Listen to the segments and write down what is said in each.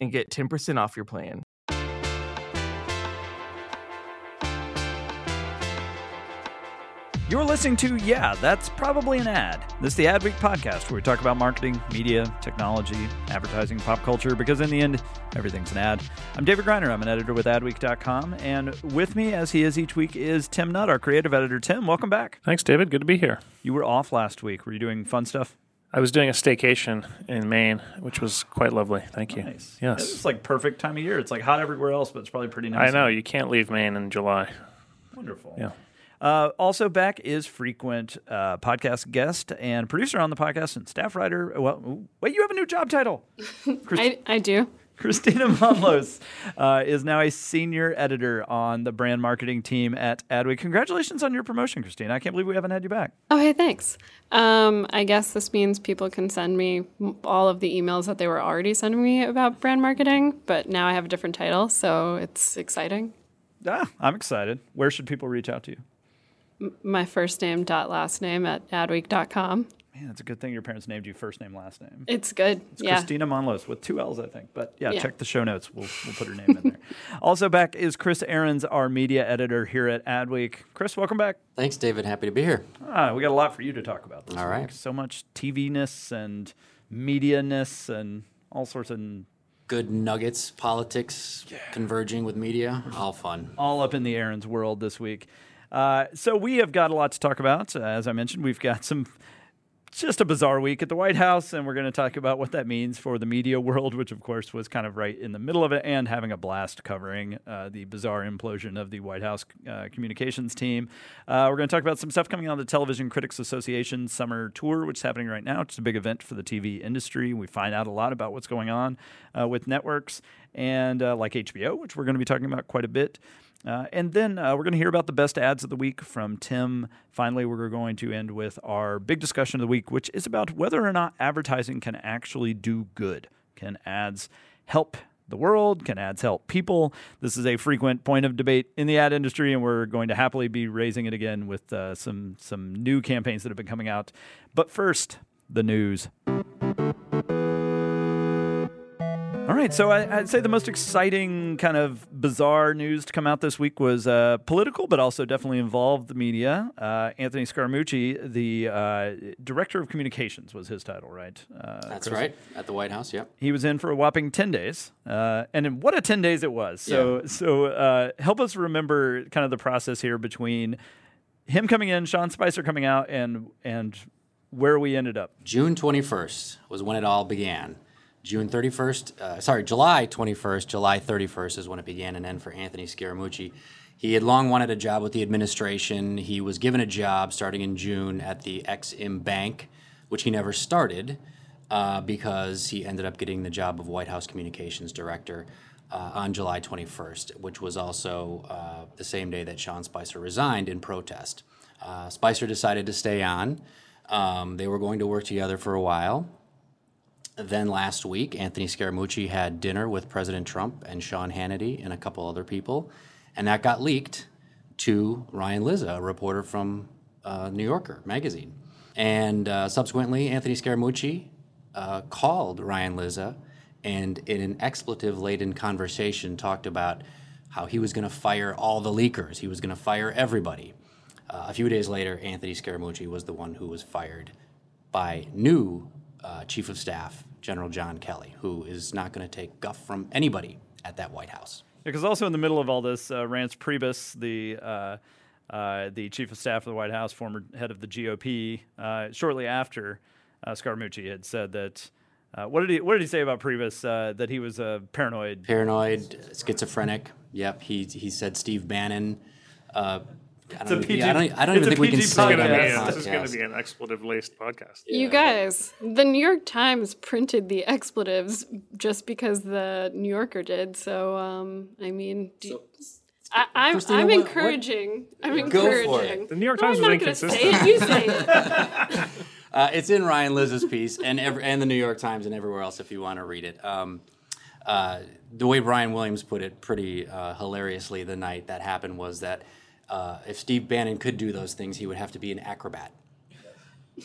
and get 10% off your plan. You're listening to Yeah, That's Probably an Ad. This is the Adweek podcast where we talk about marketing, media, technology, advertising, pop culture, because in the end, everything's an ad. I'm David Griner. I'm an editor with Adweek.com. And with me, as he is each week, is Tim Nudd, our creative editor. Tim, welcome back. Thanks, David. Good to be here. You were off last week. Were you doing fun stuff? I was doing a staycation in Maine, which was quite lovely. Thank you. Nice. Yes. It's like perfect time of year. It's like hot everywhere else, but it's probably pretty nice. I know. You can't leave Maine in July. Wonderful. Yeah. Uh, also back is frequent uh, podcast guest and producer on the podcast and staff writer. Well, ooh, wait, you have a new job title. I, I do. Kristina Monllos uh, is now a senior editor on the brand marketing team at Adweek. Congratulations on your promotion, Kristina. I can't believe we haven't had you back. Oh, hey, thanks. Um, I guess this means people can send me all of the emails that they were already sending me about brand marketing, but now I have a different title, so it's exciting. Ah, I'm excited. Where should people reach out to you? My first name dot last name at adweek.com. Man, it's a good thing your parents named you first name, last name. It's good. It's yeah. Kristina Monllos with two L's, I think. But yeah, Yeah. check the show notes. We'll, we'll put her name in there. also back is Chris Ariens, our media editor here at Adweek. Chris, welcome back. Thanks, David. Happy to be here. Ah, we got a lot for you to talk about this All week. right. So much TV-ness and media-ness and all sorts of Good nuggets, politics, converging with media, all fun. all up in the Ariens' world this week. Uh, so we have got a lot to talk about. Uh, as I mentioned, we've got some just a bizarre week at the White House, and we're going to talk about what that means for the media world, which of course was kind of right in the middle of it, and having a blast covering uh, the bizarre implosion of the White House uh, communications team. Uh, we're going to talk about some stuff coming on the Television Critics Association summer tour, which is happening right now. It's a big event for the TV industry. We find out a lot about what's going on uh, with networks and uh, like HBO, which we're going to be talking about quite a bit. Uh, and then uh, we're going to hear about the best ads of the week from Tim. Finally, we're going to end with our big discussion of the week, which is about whether or not advertising can actually do good. Can ads help the world? Can ads help people? This is a frequent point of debate in the ad industry, and we're going to happily be raising it again with uh, some some new campaigns that have been coming out. But first, the news. All right, so I, I'd say the most exciting kind of bizarre news to come out this week was uh, political, but also definitely involved the media. Uh, Anthony Scaramucci, the uh, director of communications, was his title, right? Uh, That's Chris? right, at the White House, yep. He was in for a whopping ten days, uh, and in what a ten days it was. So, so uh, help us remember kind of the process here between him coming in, Sean Spicer coming out, and and where we ended up. June 21st was when it all began. June 31st, uh, sorry, July 21st, July 31st is when it began and end for Anthony Scaramucci. He had long wanted a job with the administration. He was given a job starting in June at the Exim Bank, which he never started uh, because he ended up getting the job of White House Communications Director uh, on July 21st, which was also uh, the same day that Sean Spicer resigned in protest. Uh, Spicer decided to stay on. Um, they were going to work together for a while. Then last week, Anthony Scaramucci had dinner with President Trump and Sean Hannity and a couple other people. and that got leaked to Ryan Lizza, a reporter from uh, New Yorker magazine. And uh, subsequently, Anthony Scaramucci uh, called Ryan Lizza and, in an expletive laden conversation, talked about how he was going to fire all the leakers, he was going to fire everybody. Uh, a few days later, Anthony Scaramucci was the one who was fired by new uh, Chief of Staff, General John Kelly, who is not going to take guff from anybody at that White House. Because also in the middle of all this, uh, Reince Priebus, the uh, uh, the chief of staff of the White House, former head of the GOP, uh, shortly after uh, Scaramucci had said that. Uh, what did he What did he say about Priebus? Uh, that he was a paranoid. Paranoid, schizophrenic. Yep. He he said Steve Bannon. I It's a don't, PG I don't, I don't even a think we can PG say It's that be on this is going to be an expletive laced podcast. You guys, the New York Times printed the expletives just because the New Yorker did. So, um, I mean, do you- I, I'm, Kristina, I'm what- what- encouraging. I'm Go for it. encouraging. The New York Times I'm was not gonna say inconsistent. it. You say it. Uh, it's in Ryan Lizza's piece and every, and the New York Times and everywhere else if you want to read it. Um, uh, the way Brian Williams put it pretty uh, hilariously the night that happened was that uh, if Steve Bannon could do those things, he would have to be an acrobat.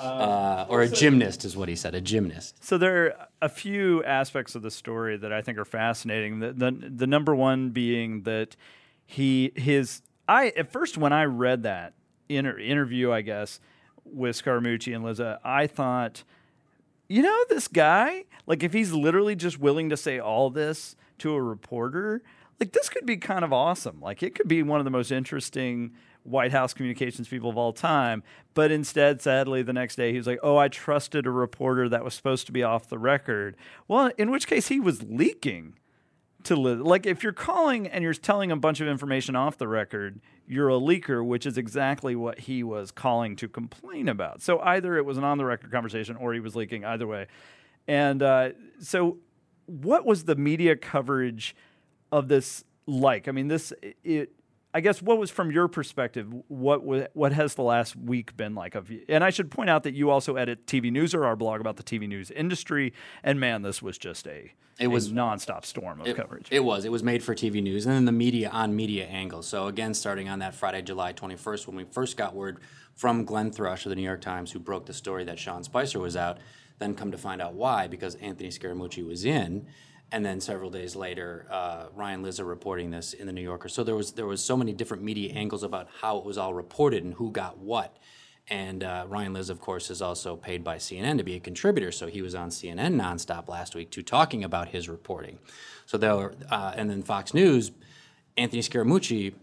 Uh, or a gymnast is what he said, a gymnast. So there are a few aspects of the story that I think are fascinating. The the, the number one being that he his I at first when I read that inter- interview, I guess with Scaramucci and Lizza, I thought you know this guy like if he's literally just willing to say all this to a reporter like this could be kind of awesome. Like it could be one of the most interesting white house communications people of all time but instead sadly the next day he was like oh i trusted a reporter that was supposed to be off the record. Well in which case he was leaking to li- like if you're calling and you're telling a bunch of information off the record you're a leaker which is exactly what he was calling to complain about. So either it was an on the record conversation or he was leaking either way. And uh, so what was the media coverage of this like i mean this it I guess what was from your perspective? What what has the last week been like? Of and I should point out that you also edit TV News or our blog about the TV news industry. And man, this was just a It was- a nonstop storm of It, coverage. it was. It was made for TV news, and then the media on media angle. So again, starting on that Friday, July 21st, when we first got word from Glenn Thrush of the New York Times, who broke the story that Sean Spicer was out, then come to find out why, because Anthony Scaramucci was in, and then several days later, uh, Ryan Lizza reporting this in the New Yorker. So there was there was so many different media angles about how it was all reported and who got what. And uh, Ryan Lizza, of course, is also paid by CNN to be a contributor. So he was on CNN nonstop last week to talking about his reporting. So there, were, uh, and then Fox News, Anthony Scaramucci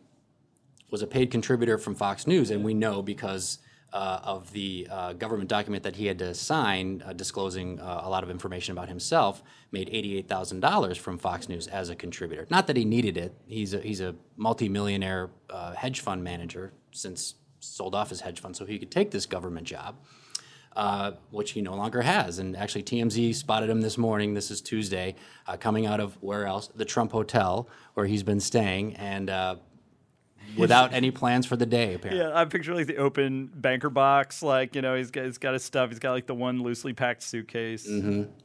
was a paid contributor from Fox News, and we know because uh, of the uh, government document that he had to sign uh, disclosing uh, a lot of information about himself, made eighty-eight thousand dollars from Fox News as a contributor. Not that he needed it; he's a, he's a multimillionaire uh, hedge fund manager since sold off his hedge fund, so he could take this government job. Uh, which he no longer has. And actually, TMZ spotted him this morning. This is Tuesday, uh, coming out of where else? The Trump Hotel, where he's been staying, and uh, without any plans for the day, apparently. yeah, I picture like the open banker box, like you know he's got he's got his stuff. He's got like the one loosely packed suitcase.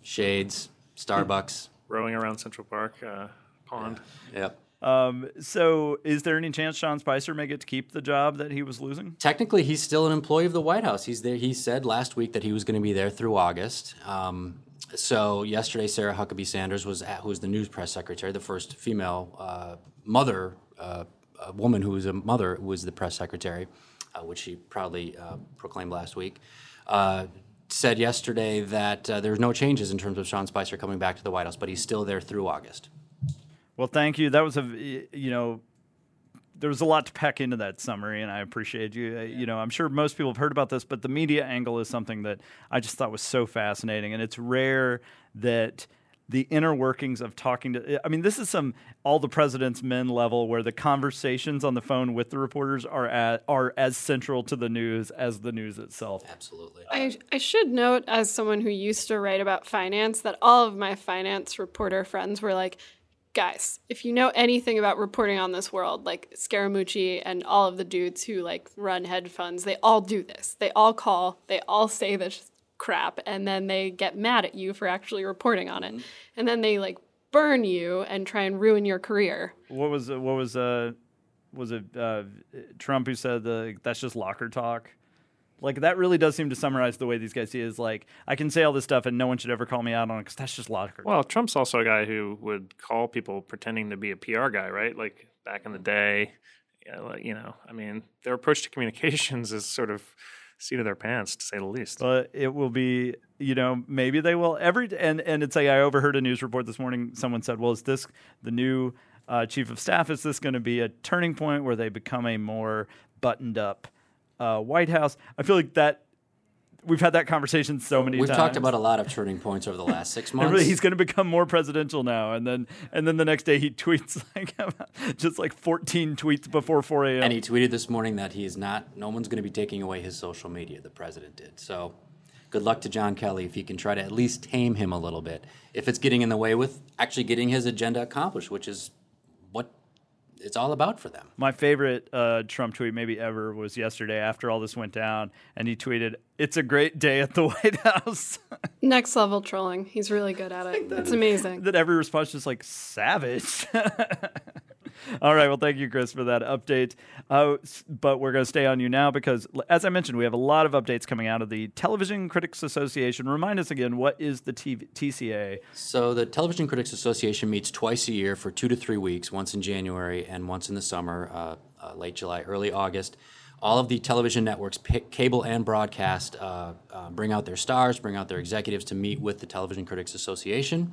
Shades, Starbucks. Rowing around Central Park uh, Pond. Yep. Um, so, is there any chance Sean Spicer may get to keep the job that he was losing? Technically, he's still an employee of the White House. He's there. He said last week that he was going to be there through August. Um, so yesterday, Sarah Huckabee Sanders was at, who's the news press secretary, the first female uh, mother, uh, a woman who was a mother, was the press secretary, uh, which she proudly uh, proclaimed last week. Uh, said yesterday that uh, there's no changes in terms of Sean Spicer coming back to the White House, but he's still there through August. Well, thank you. That was a you know there was a lot to pack into that summary, and I appreciate you. Uh, You know, I'm sure most people have heard about this, but the media angle is something that I just thought was so fascinating, and it's rare that the inner workings of talking to. I mean, this is some all the president's men level where the conversations on the phone with the reporters are at, are as central to the news as the news itself. Absolutely. I, I should note, as someone who used to write about finance, that all of my finance reporter friends were like, guys, if you know anything about reporting on this world, like Scaramucci and all of the dudes who like run hedge funds, they all do this. They all call, they all say this crap, and then they get mad at you for actually reporting on it. And then they like burn you and try and ruin your career. What was uh, what was uh was it uh, Trump who said the that's just locker talk? Like that really does seem to summarize the way these guys see it. Is like I can say all this stuff and no one should ever call me out on it because that's just locker. Well, Trump's also a guy who would call people pretending to be a PR guy, right? Like back in the day, you know, I mean, their approach to communications is sort of seat of their pants, to say the least. But it will be, you know, maybe they will every and and it's like I overheard a news report this morning. Someone said, "Well, is this the new uh, chief of staff? Is this going to be a turning point where they become a more buttoned up uh, White House?" I feel like that. We've had that conversation so many times. We've times. talked about a lot of turning points over the last six months. really, he's going to become more presidential now, and then and then the next day he tweets like just like 14 tweets before 4 a.m. And he tweeted this morning that he is not, no one's going to be taking away his social media. The president did. So good luck to John Kelly if he can try to at least tame him a little bit. If it's getting in the way with actually getting his agenda accomplished, which is it's all about for them. My favorite uh, Trump tweet maybe ever was yesterday after all this went down, and he tweeted, "It's a great day at the White House." Next level trolling. He's really good at it. It's amazing. that every response is like savage. All right. Well, thank you, Chris, for that update. Uh, but we're going to stay on you now because, as I mentioned, we have a lot of updates coming out of the Television Critics Association. Remind us again, what is the TV- TCA? So the Television Critics Association meets twice a year for two to three weeks, once in January and once in the summer, uh, uh, late July, early August. All of the television networks, p- cable and broadcast, uh, uh, bring out their stars, bring out their executives to meet with the Television Critics Association.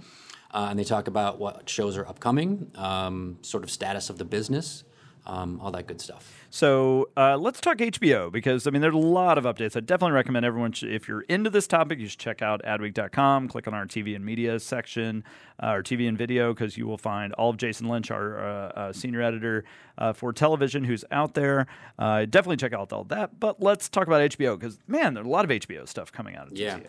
Uh, and they talk about what shows are upcoming, um, sort of status of the business, um, all that good stuff. So uh, let's talk HBO because I mean there's a lot of updates. I definitely recommend everyone should, if you're into this topic, you should check out adweek.com. Click on our TV and media section, uh, our TV and video, because you will find all of Jason Lynch, our uh, uh, senior editor uh, for television, who's out there. Uh, definitely check out all that. But let's talk about HBO because man, there's a lot of HBO stuff coming out. Of Yeah.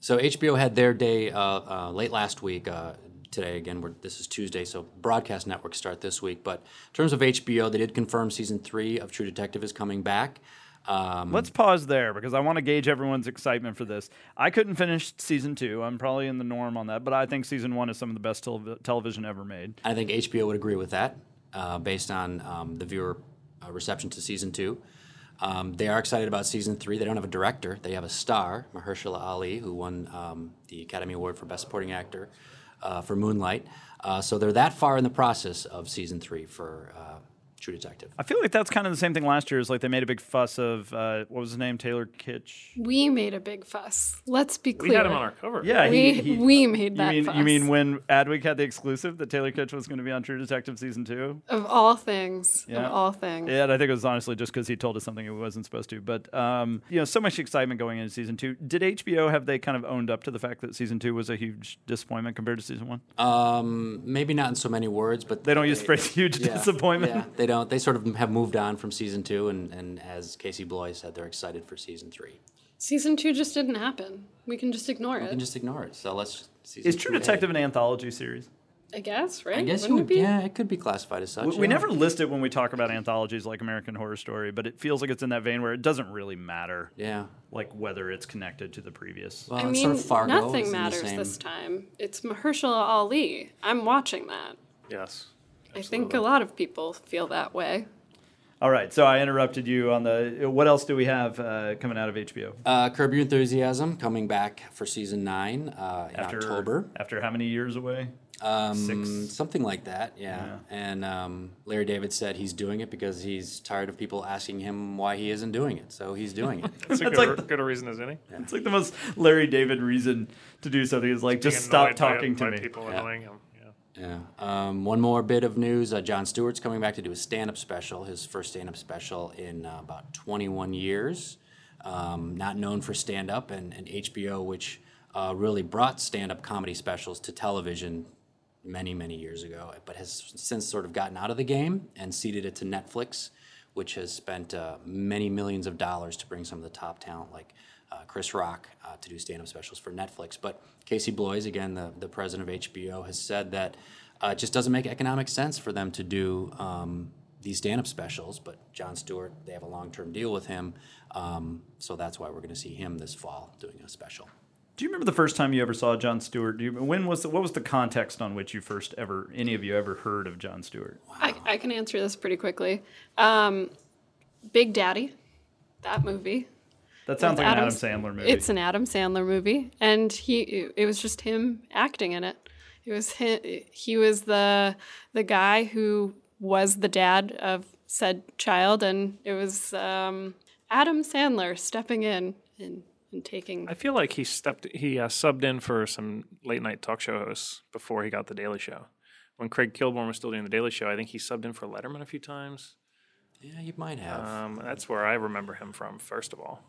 So HBO had their day uh, uh, late last week. Uh, today, again, we're, this is Tuesday, so broadcast networks start this week. But in terms of HBO, they did confirm season three of True Detective is coming back. Um, Let's pause there because I want to gauge everyone's excitement for this. I couldn't finish season two. I'm probably in the norm on that, but I think season one is some of the best telev- television ever made. I think HBO would agree with that, uh, based on um, the viewer uh, reception to season two. Um, they are excited about season three. They don't have a director; they have a star, Mahershala Ali, who won um, the Academy Award for Best Supporting Actor uh, for Moonlight. Uh, so they're that far in the process of season three for uh, True Detective. I feel like that's kind of the same thing last year. Is like they made a big fuss of uh, what was his name, Taylor Kitsch. We made a big fuss. Let's be clear. We had him on our cover. Yeah, We, he, he, we made you mean fuss. you mean when Adweek had the exclusive that Taylor Kitsch was going to be on True Detective season two? of all things. Yeah. Of all things. Yeah, and I think it was honestly just because he told us something he wasn't supposed to. But um, you know, so much excitement going into season two. Did HBO have they kind of owned up to the fact that season two was a huge disappointment compared to season one? Um, maybe not in so many words, but They don't use the phrase huge yeah, disappointment. Yeah, they don't. They sort of have moved on from season two, and, and as Casey Bloys said, they're excited for season three. Season two just didn't happen. We can just ignore You it. can just ignore it. So let's. Season Is True Detective ahead. an anthology series? I guess, right? I guess Wouldn't you, it be? yeah, it could be classified as such. We, we never list it when we talk about anthologies like American Horror Story, but it feels like it's in that vein where it doesn't really matter, Yeah. like whether it's connected to the previous. Well, I mean, sort of Fargo nothing matters this time. It's Mahershala Ali. I'm watching that. Yes. I think a lot of people feel that way. All right, so I interrupted you on the. What else do we have uh, coming out of HBO Uh, Curb Your Enthusiasm coming back for season nine uh, in after October. After how many years away? Um, Six. Something like that, yeah. And um, Larry David said he's doing it because he's tired of people asking him why he isn't doing it. So he's doing it. That's a That's good, like re- good a reason as any. It's like the most Larry David reason to do something is like just Being stop annoyed by- talking to by me. People Yeah. annoying him. Yeah. Um, one more bit of news: uh, Jon Stewart's coming back to do a stand-up special. His first stand-up special in uh, about 21 years. Um, not known for stand-up, and, and HBO, which uh, really brought stand-up comedy specials to television many, many years ago, but has since sort of gotten out of the game and ceded it to Netflix, which has spent uh, many millions of dollars to bring some of the top talent like uh, Chris Rock uh, to do stand-up specials for Netflix. But Casey Bloys, again, the, the president of HBO, has said that uh, it just doesn't make economic sense for them to do um, these stand-up specials. But Jon Stewart, they have a long-term deal with him, um, so that's why we're going to see him this fall doing a special. Do you remember the first time you ever saw Jon Stewart? Do you, when was the, what was the context on which you first ever any of you ever heard of Jon Stewart? I, I can answer this pretty quickly. Um, Big Daddy, that movie. That sounds like Adam an Adam Sandler movie. It's an Adam Sandler movie, and he it was just him acting in it. It was he, he was the the guy who was the dad of said child, and it was um, Adam Sandler stepping in and, and taking. I feel like he stepped, he uh, subbed in for some late night talk show hosts before he got the Daily Show. When Craig Kilborn was still doing the Daily Show, I think he subbed in for Letterman a few times. Yeah, you might have. Um, that's where I remember him from, first of all.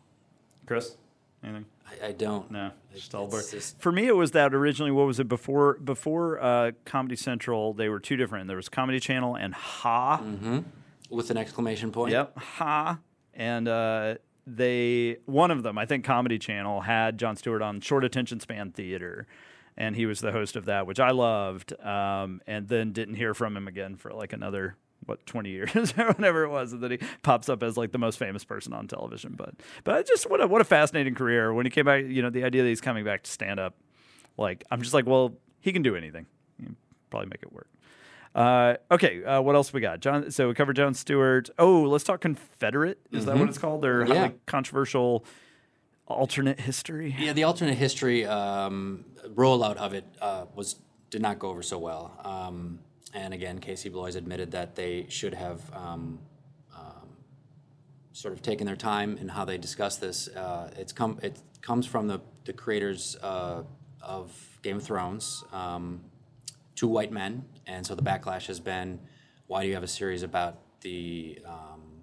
Chris, anything? I, I don't. No, It's- just For me, it was that originally. What was it before? Before uh, Comedy Central, they were two different. There was Comedy Channel and Ha. with an exclamation point. Yep, Ha. And uh, they one of them, I think, Comedy Channel had Jon Stewart on Short Attention Span Theater, and he was the host of that, which I loved. Um, and then didn't hear from him again for like another what 20 years or whatever it was and then he pops up as like the most famous person on television but but just what a what a fascinating career when he came back you know the idea that he's coming back to stand up like i'm just like well he can do anything He can probably make it work uh, okay, uh, what else we got? John. So we covered Jon Stewart. Oh, let's talk Confederate. Is that what it's called? Their Yeah. highly controversial alternate history. Yeah, the alternate history um, rollout of it uh, was did not go over so well. Um, and again, Casey Bloys admitted that they should have um, um, sort of taken their time in how they discuss this. Uh, it's come it comes from the the creators uh, of Game of Thrones, um, two white men, and so the backlash has been, why do you have a series about the um,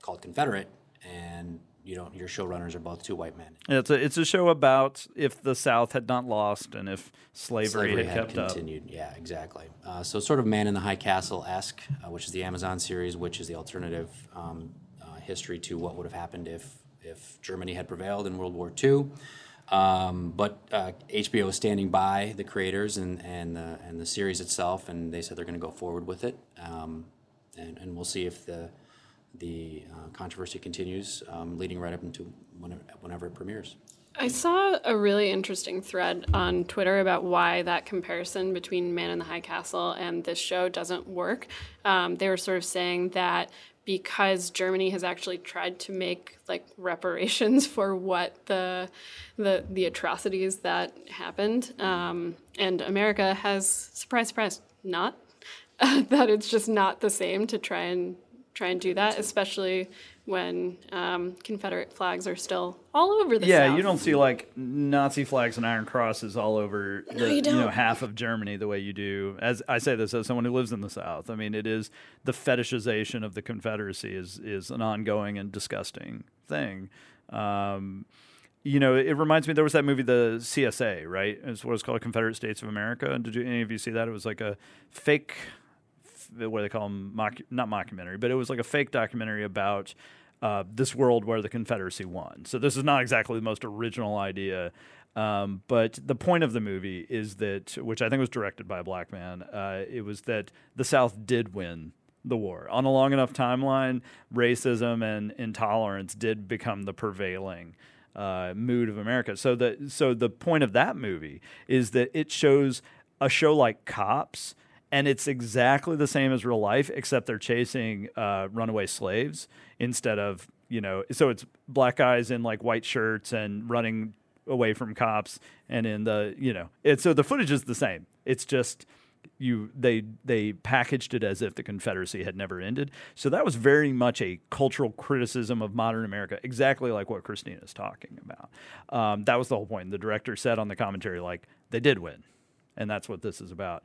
called Confederate and you don't your showrunners are both two white men. It's a it's a show about if the South had not lost and if slavery, slavery had had kept up. continued. Yeah, exactly. Uh, so sort of Man in the High Castle esque, uh, which is the Amazon series, which is the alternative um, uh, history to what would have happened if if Germany had prevailed in World War II. Um, but uh, HBO is standing by the creators and and the and the series itself, and they said they're going to go forward with it. Um, and, and we'll see if the the uh, controversy continues, um, leading right up into whenever, whenever it premieres. I saw a really interesting thread on Twitter about why that comparison between Man in the High Castle and this show doesn't work. Um, they were sort of saying that because Germany has actually tried to make like reparations for what the the the atrocities that happened, um, and America has surprise surprise not that it's just not the same to try and try and do that, especially when um, Confederate flags are still all over the Yeah, South. you don't see like Nazi flags and iron crosses all over the, you know half of Germany the way you do. As I say this as someone who lives in the South, I mean it is the fetishization of the Confederacy is is an ongoing and disgusting thing. Um, you know, it reminds me there was that movie, the CSA, right? It's what it's called, Confederate States of America. And Did you any of you see that? It was like a fake what do they call them? Mock, not mockumentary, but it was like a fake documentary about uh, this world where the Confederacy won. So this is not exactly the most original idea. Um, but the point of the movie is that, which I think was directed by a black man, uh, it was that the South did win the war. On a long enough timeline, racism and intolerance did become the prevailing uh, mood of America. So the so the point of that movie is that it shows a show like Cops, and it's exactly the same as real life, except they're chasing uh, runaway slaves instead of you know. So it's black guys in like white shirts and running away from cops, and in the you know, it's so the footage is the same. It's just you they they packaged it as if the Confederacy had never ended. So that was very much a cultural criticism of modern America, exactly like what Kristina is talking about. Um, that was the whole point. The director said on the commentary, like they did win, and that's what this is about.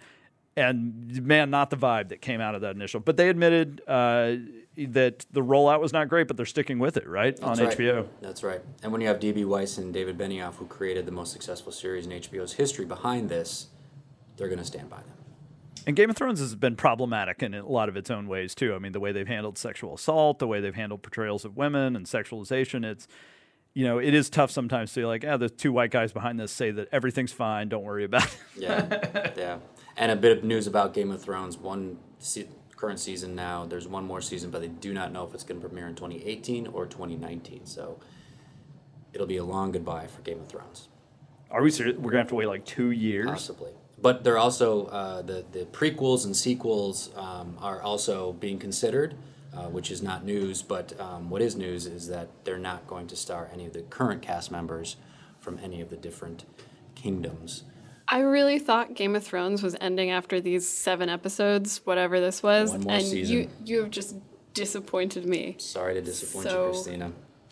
And man, not the vibe that came out of that initial. But they admitted uh, that the rollout was not great, but they're sticking with it, right, on right. HBO. That's right. And when you have D.B. Weiss and David Benioff, who created the most successful series in HBO's history, behind this, they're going to stand by them. And Game of Thrones has been problematic in a lot of its own ways too. I mean, the way they've handled sexual assault, the way they've handled portrayals of women and sexualization. It's, you know, it is tough sometimes to be like, yeah, the two white guys behind this say that everything's fine. Don't worry about it. Yeah, yeah. And a bit of news about Game of Thrones. One se- current season now. There's one more season, but they do not know if it's going to premiere in 2018 or 2019. So it'll be a long goodbye for Game of Thrones. Are we serious? We're gonna have to wait like two years. Possibly. But they're also uh, the the prequels and sequels um, are also being considered, uh, which is not news. But um, what is news is that they're not going to star any of the current cast members from any of the different kingdoms. I really thought Game of Thrones was ending after these seven episodes, whatever this was, One more and season. you you have just disappointed me Sorry to disappoint So- you, Kristina.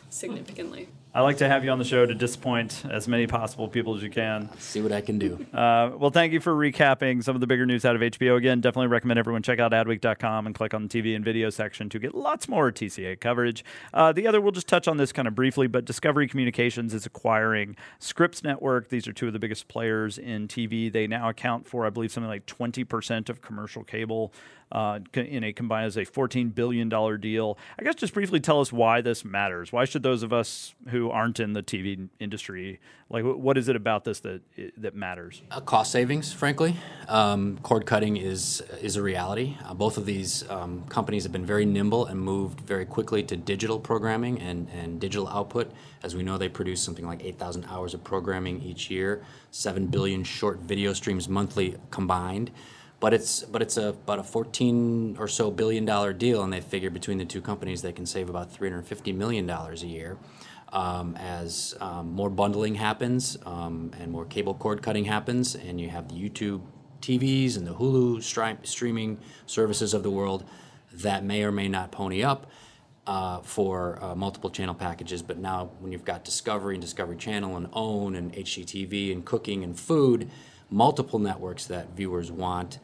significantly. I like to have you on the show to disappoint as many possible people as you can. See what I can do. Uh, well, thank you for recapping some of the bigger news out of HBO. Again, definitely recommend everyone check out adweek.com and click on the TV and video section to get lots more TCA coverage. Uh, the other, we'll just touch on this kind of briefly, but Discovery Communications is acquiring Scripps Network. These are two of the biggest players in TV. They now account for, I believe, something like 20% of commercial cable. Uh, in a combined as a $14 billion deal. I guess just briefly tell us why this matters. Why should those of us who aren't in the TV industry, like, what is it about this that that matters? Uh, cost savings, frankly. Um, cord cutting is is a reality. Uh, both of these um, companies have been very nimble and moved very quickly to digital programming and, and digital output. As we know, they produce something like 8,000 hours of programming each year, 7 billion short video streams monthly combined. But it's but it's a, about a 14 or so billion dollar deal, and they figure between the two companies they can save about 350 million dollars a year um, as um, more bundling happens um, and more cable cord cutting happens, and you have the YouTube TVs and the Hulu stri- streaming services of the world that may or may not pony up uh, for uh, multiple channel packages. But now, when you've got Discovery and Discovery Channel and OWN and HGTV and cooking and food, multiple networks that viewers want,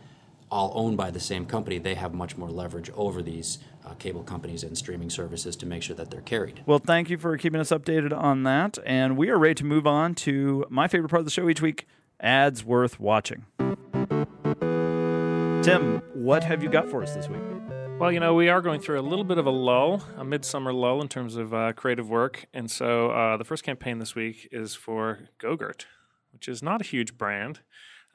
all owned by the same company, they have much more leverage over these uh, cable companies and streaming services to make sure that they're carried. Well, thank you for keeping us updated on that. And we are ready to move on to my favorite part of the show each week ads worth watching. Tim, what have you got for us this week? Well, you know, we are going through a little bit of a lull, a midsummer lull in terms of uh, creative work. And so uh, the first campaign this week is for Gogurt, which is not a huge brand.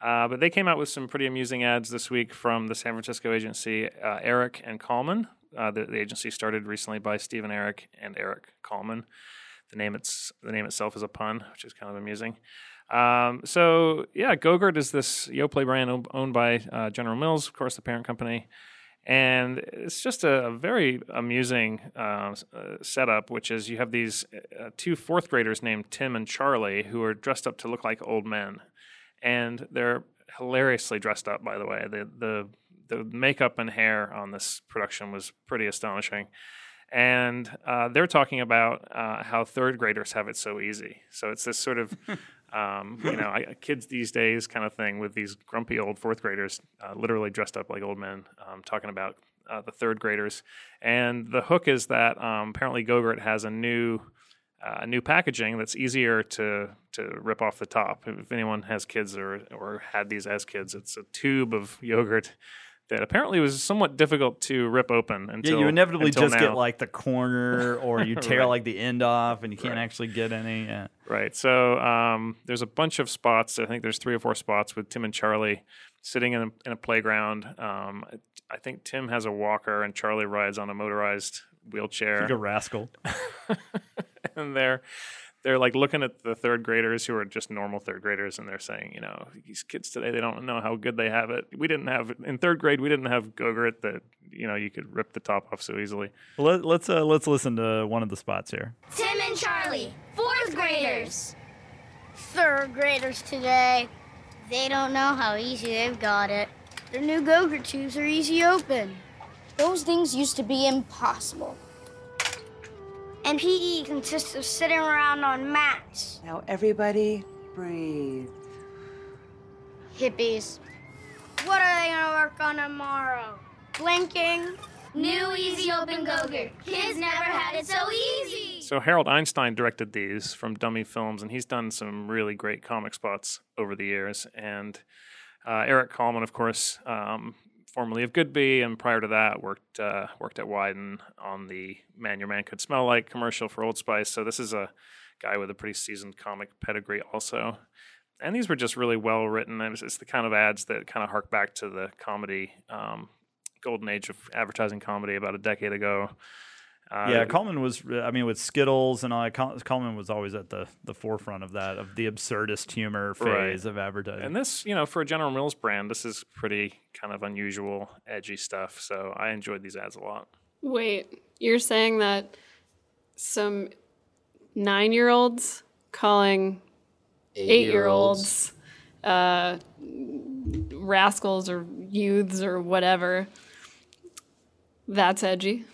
Uh, but they came out with some pretty amusing ads this week from the San Francisco agency uh, Erich and Kallman. Uh, the, the agency started recently by Stephen Erich and Eric Kallman. The name it's the name itself is a pun, which is kind of amusing. Um, so yeah, Gogurt is this Yoplait brand owned, by uh, General Mills, of course, the parent company, and it's just a, a very amusing uh, uh, setup. Which is you have these uh, two fourth graders named Tim and Charlie who are dressed up to look like old men, and they're hilariously dressed up. By the way, the the the makeup and hair on this production was pretty astonishing and uh, they're talking about uh, how third graders have it so easy. So it's this sort of, um, you know, I, kids these days kind of thing with these grumpy old fourth graders, uh, literally dressed up like old men, um, talking about uh, the third graders. And the hook is that um, apparently Gogurt has a new. Uh, new packaging that's easier to to rip off the top. If anyone has kids or or had these as kids, it's a tube of yogurt that apparently was somewhat difficult to rip open until yeah, you inevitably just now. get like the corner or you tear Right. like the end off and you can't Right. actually get any. Yeah. Right. So um, there's a bunch of spots. I think there's three or four spots with Tim and Charlie sitting in a, in a playground. Um, I, I think Tim has a walker and Charlie rides on a motorized wheelchair. Like a rascal. and they're they're like looking at the third graders who are just normal third graders and they're saying, you know, these kids today they don't know how good they have it. We didn't have in third grade we didn't have Gogurt that you know you could rip the top off so easily. Well, let, let's uh, let's listen to one of the spots here. Tim and Charlie, fourth graders. Third graders today, they don't know how easy they've got it. Their new Gogurt tubes are easy open. Those things used to be impossible. And PE consists of sitting around on mats. Now, everybody, breathe. Hippies. What are they gonna work on tomorrow? Blinking? New easy open Gogurt. Kids never had it so easy. So Harold Einstein directed these from Dummy Films, and he's done some really great comic spots over the years. And uh, Eric Kallman, of course, um, formerly of Goodby, and prior to that, worked uh, worked at Wieden on the "Man Your Man Could Smell Like" commercial for Old Spice. So this is a guy with a pretty seasoned comic pedigree, also. And these were just really well written. It's, it's the kind of ads that kind of hark back to the comedy um, golden age of advertising comedy about a decade ago. Uh, yeah, Kallman was. I mean, with Skittles and all, Kallman was always at the the forefront of that, of the absurdist humor phase Right. of advertising. And this, you know, for a General Mills brand, this is pretty kind of unusual, edgy stuff. So I enjoyed these ads a lot. Wait, you're saying that some nine year olds calling eight year olds uh, rascals or youths or whatever, that's edgy.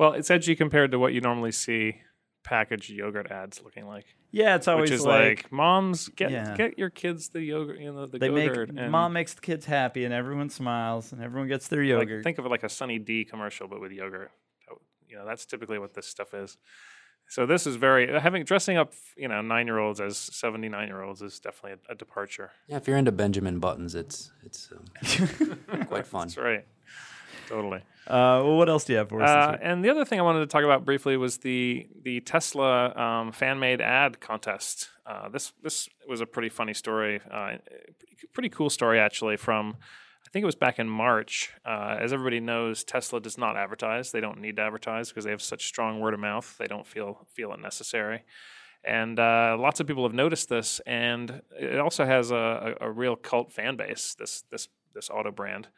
Well, it's edgy compared to what you normally see packaged yogurt ads looking like. yeah, it's always which is like, like, moms get Yeah. get your kids the yogurt, you know, the they make yogurt. and mom makes the kids happy and everyone smiles and everyone gets their yogurt. like, yogurt. think of it like a Sunny D commercial, but with yogurt. You know, that's typically what this stuff is. So this is very having dressing up, you know, nine year olds as seventy nine year olds is definitely a, a departure. Yeah, if you're into Benjamin Buttons, it's it's um, quite fun. That's right, totally. uh, well, what else do you have for us? Uh, and the other thing I wanted to talk about briefly was the the Tesla um, fan made ad contest. Uh, this this was a pretty funny story, uh, pretty cool story actually. From I think it was back in March. Uh, as everybody knows, Tesla does not advertise. They don't need to advertise because they have such strong word of mouth. They don't feel feel it necessary. And uh, lots of people have noticed this, and it also has a, a, a real cult fan base. This this this auto brand,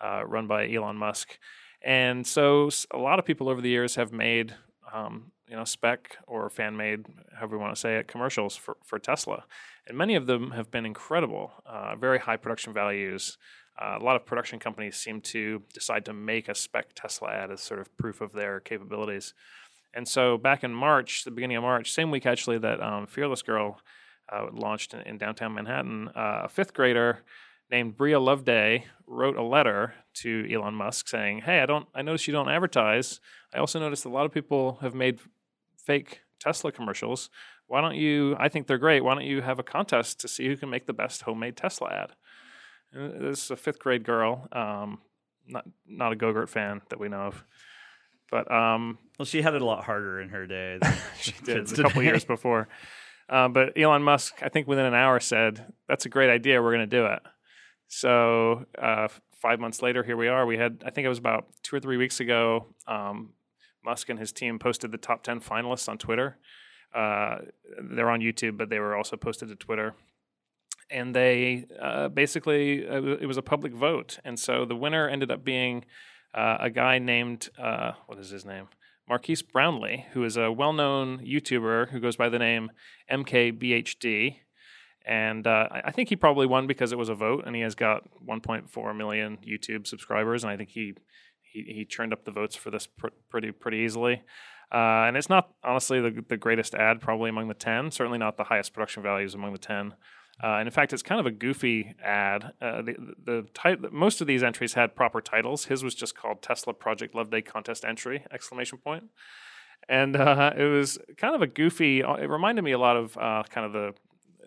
uh, run by Elon Musk, and so a lot of people over the years have made um, you know spec or fan made, however you want to say it, commercials for for Tesla, and many of them have been incredible, uh, very high production values. Uh, a lot of production companies seem to decide to make a spec Tesla ad as sort of proof of their capabilities. And so back in March, the beginning of March, same week actually that um, Fearless Girl uh, launched in, in downtown Manhattan, uh, a fifth grader named Bria Loveday wrote a letter to Elon Musk saying, "Hey, I don't. I noticed you don't advertise. I also noticed a lot of people have made fake Tesla commercials. Why don't you? I think they're great. Why don't you have a contest to see who can make the best homemade Tesla ad?" And this is a fifth grade girl, um, not not a Gogurt fan that we know of, but um, well, she had it a lot harder in her day. Than she did a couple years before. Uh, but Elon Musk, I think within an hour, said, "That's a great idea. We're going to do it." So uh, five months later, here we are. We had, I think it was about two or three weeks ago. Um, Musk and his team posted the top ten finalists on Twitter. Uh, they're on YouTube, but they were also posted to Twitter. And they uh, basically, it was a public vote. And so the winner ended up being uh, a guy named, uh, what is his name? Marques Brownlee, who is a well known YouTuber who goes by the name MKBHD. And uh, I think he probably won because it was a vote, and he has got 1.4 million YouTube subscribers, and I think he he, he churned up the votes for this pr- pretty pretty easily. Uh, and it's not honestly the, the greatest ad, probably among the 10. Certainly not the highest production values among the 10. Uh, and in fact, it's kind of a goofy ad. Uh, the the, tit- most of these entries had proper titles. His was just called Tesla Project Love Day Contest Entry! Exclamation point. And uh, it was kind of a goofy. It reminded me a lot of uh, kind of the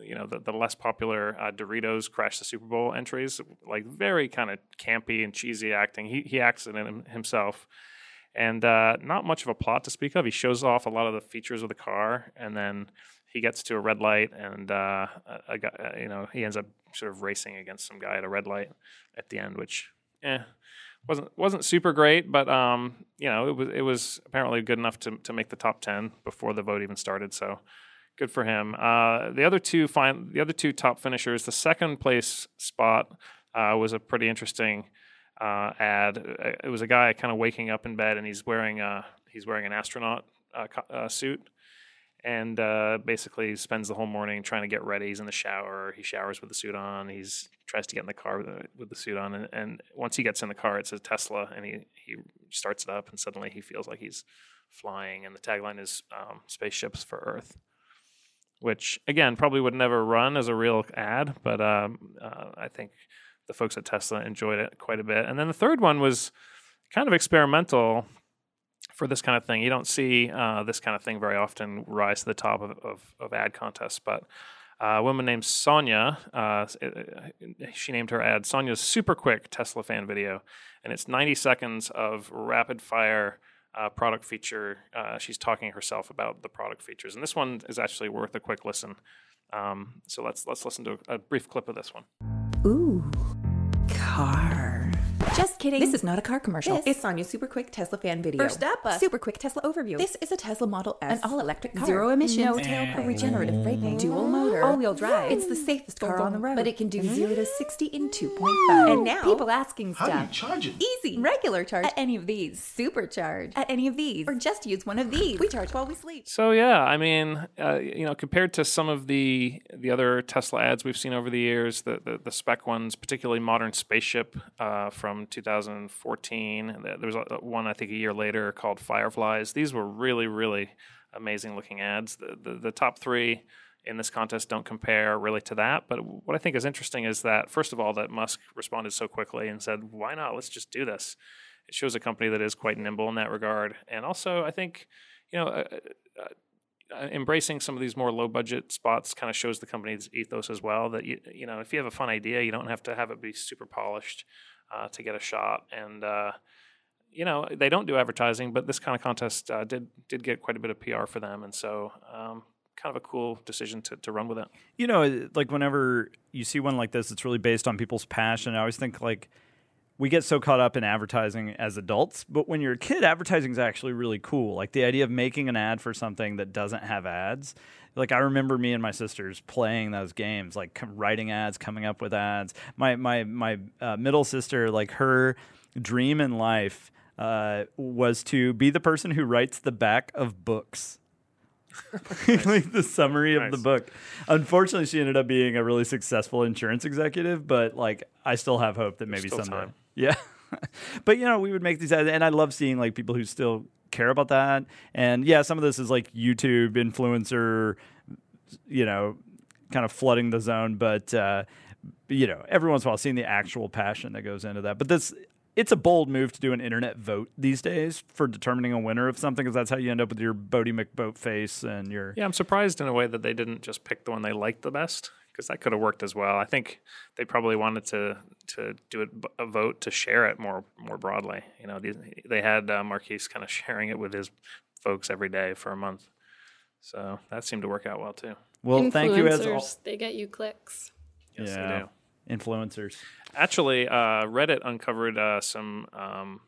you know the, the less popular uh, Doritos Crash the Super Bowl entries, like very kind of campy and cheesy acting. He he acts in it himself, and uh, not much of a plot to speak of. He shows off a lot of the features of the car, and then he gets to a red light, and uh, a, uh, you know he ends up sort of racing against some guy at a red light at the end, which eh wasn't wasn't super great, but um you know it was it was apparently good enough to to make the top ten before the vote even started. So good for him. Uh, the other two the other two top finishers. The second place spot uh, was a pretty interesting uh, ad. Uh, It was a guy kind of waking up in bed and he's wearing a he's wearing an astronaut uh, uh, suit. And basically spends the whole morning trying to get ready. He's in the shower. He showers with the suit on. He's tries to get in the car with the, with the suit on. And, and once he gets in the car, it's a Tesla, and he he starts it up, and suddenly he feels like he's flying. And the tagline is um, "Spaceships for Earth." Which again probably would never run as a real ad, but um, uh, I think the folks at Tesla enjoyed it quite a bit. And then the third one was kind of experimental for this kind of thing. You don't see uh, this kind of thing very often rise to the top of, of, of ad contests, but uh, a woman named Sonia, uh, she named her ad Sonia's Super Quick Tesla Fan Video, and it's 90 seconds of rapid fire uh, product feature. Uh, she's talking herself about the product features, and this one is actually worth a quick listen. Um, so let's let's listen to a, a brief clip of this one. Ooh, car. Just kidding. This is not a car commercial. This- it's Sonia's super quick Tesla fan video. First up, a super quick Tesla overview. This is a Tesla Model S, An all-electric car. zero emissions, no tailpipe, regenerative braking, dual motor, All-wheel drive. It's the safest car on the road, but it can do zero to sixty in two point five. point And now people asking How do you stuff. charge it? Easy. Regular charge. At any of these. Supercharge. At any of these. Or just use one of these. We charge while we sleep. So yeah, I mean, uh, you know, compared to some of the the other Tesla ads we've seen over the years, the the, the spec ones, particularly Modern Spaceship uh, from 2014. There was one I think a year later called Fireflies. These were really really amazing looking ads. The the, the top three in this contest don't compare really to that. But what I think is interesting is that first of all, that Musk responded so quickly and said, "Why not? Let's just do this." It shows a company that is quite nimble in that regard, and also I think you know. Uh, uh, uh, embracing some of these more low budget spots kind of shows the company's ethos as well that you you know if you have a fun idea you don't have to have it be super polished uh, to get a shot and uh, you know they don't do advertising but this kind of contest uh, did did get quite a bit of PR for them and so um, kind of a cool decision to, to run with it You know, like whenever you see one like this, it's really based on people's passion. I always think like we get so caught up in advertising as adults, but when you're a kid, advertising is actually really cool. Like the idea of making an ad for something that doesn't have ads. Like I remember me and my sisters playing those games, like writing ads, coming up with ads. My my my uh, middle sister, like her dream in life uh, was to be the person who writes the back of books. like the summary of the book. Unfortunately, she ended up being a really successful insurance executive, but like I still have hope that maybe someday. time. Yeah. but you know, we would make these ads and I love seeing like people who still care about that. And yeah, some of this is like YouTube influencer, you know, kind of flooding the zone, but uh you know, every once in a while seeing the actual passion that goes into that. But this it's a bold move to do an internet vote these days for determining a winner of something because that's how you end up with your Boaty McBoat face and your yeah I'm surprised in a way that they didn't just pick the one they liked the best because that could have worked as well I think they probably wanted to to do it, a vote to share it more more broadly you know these, they had uh, Marques kind of sharing it with his folks every day for a month so that seemed to work out well too Well, thank you as all. Influencers, they get you clicks. Yes, they yeah. do. Influencers. Actually, uh, Reddit uncovered uh, some um,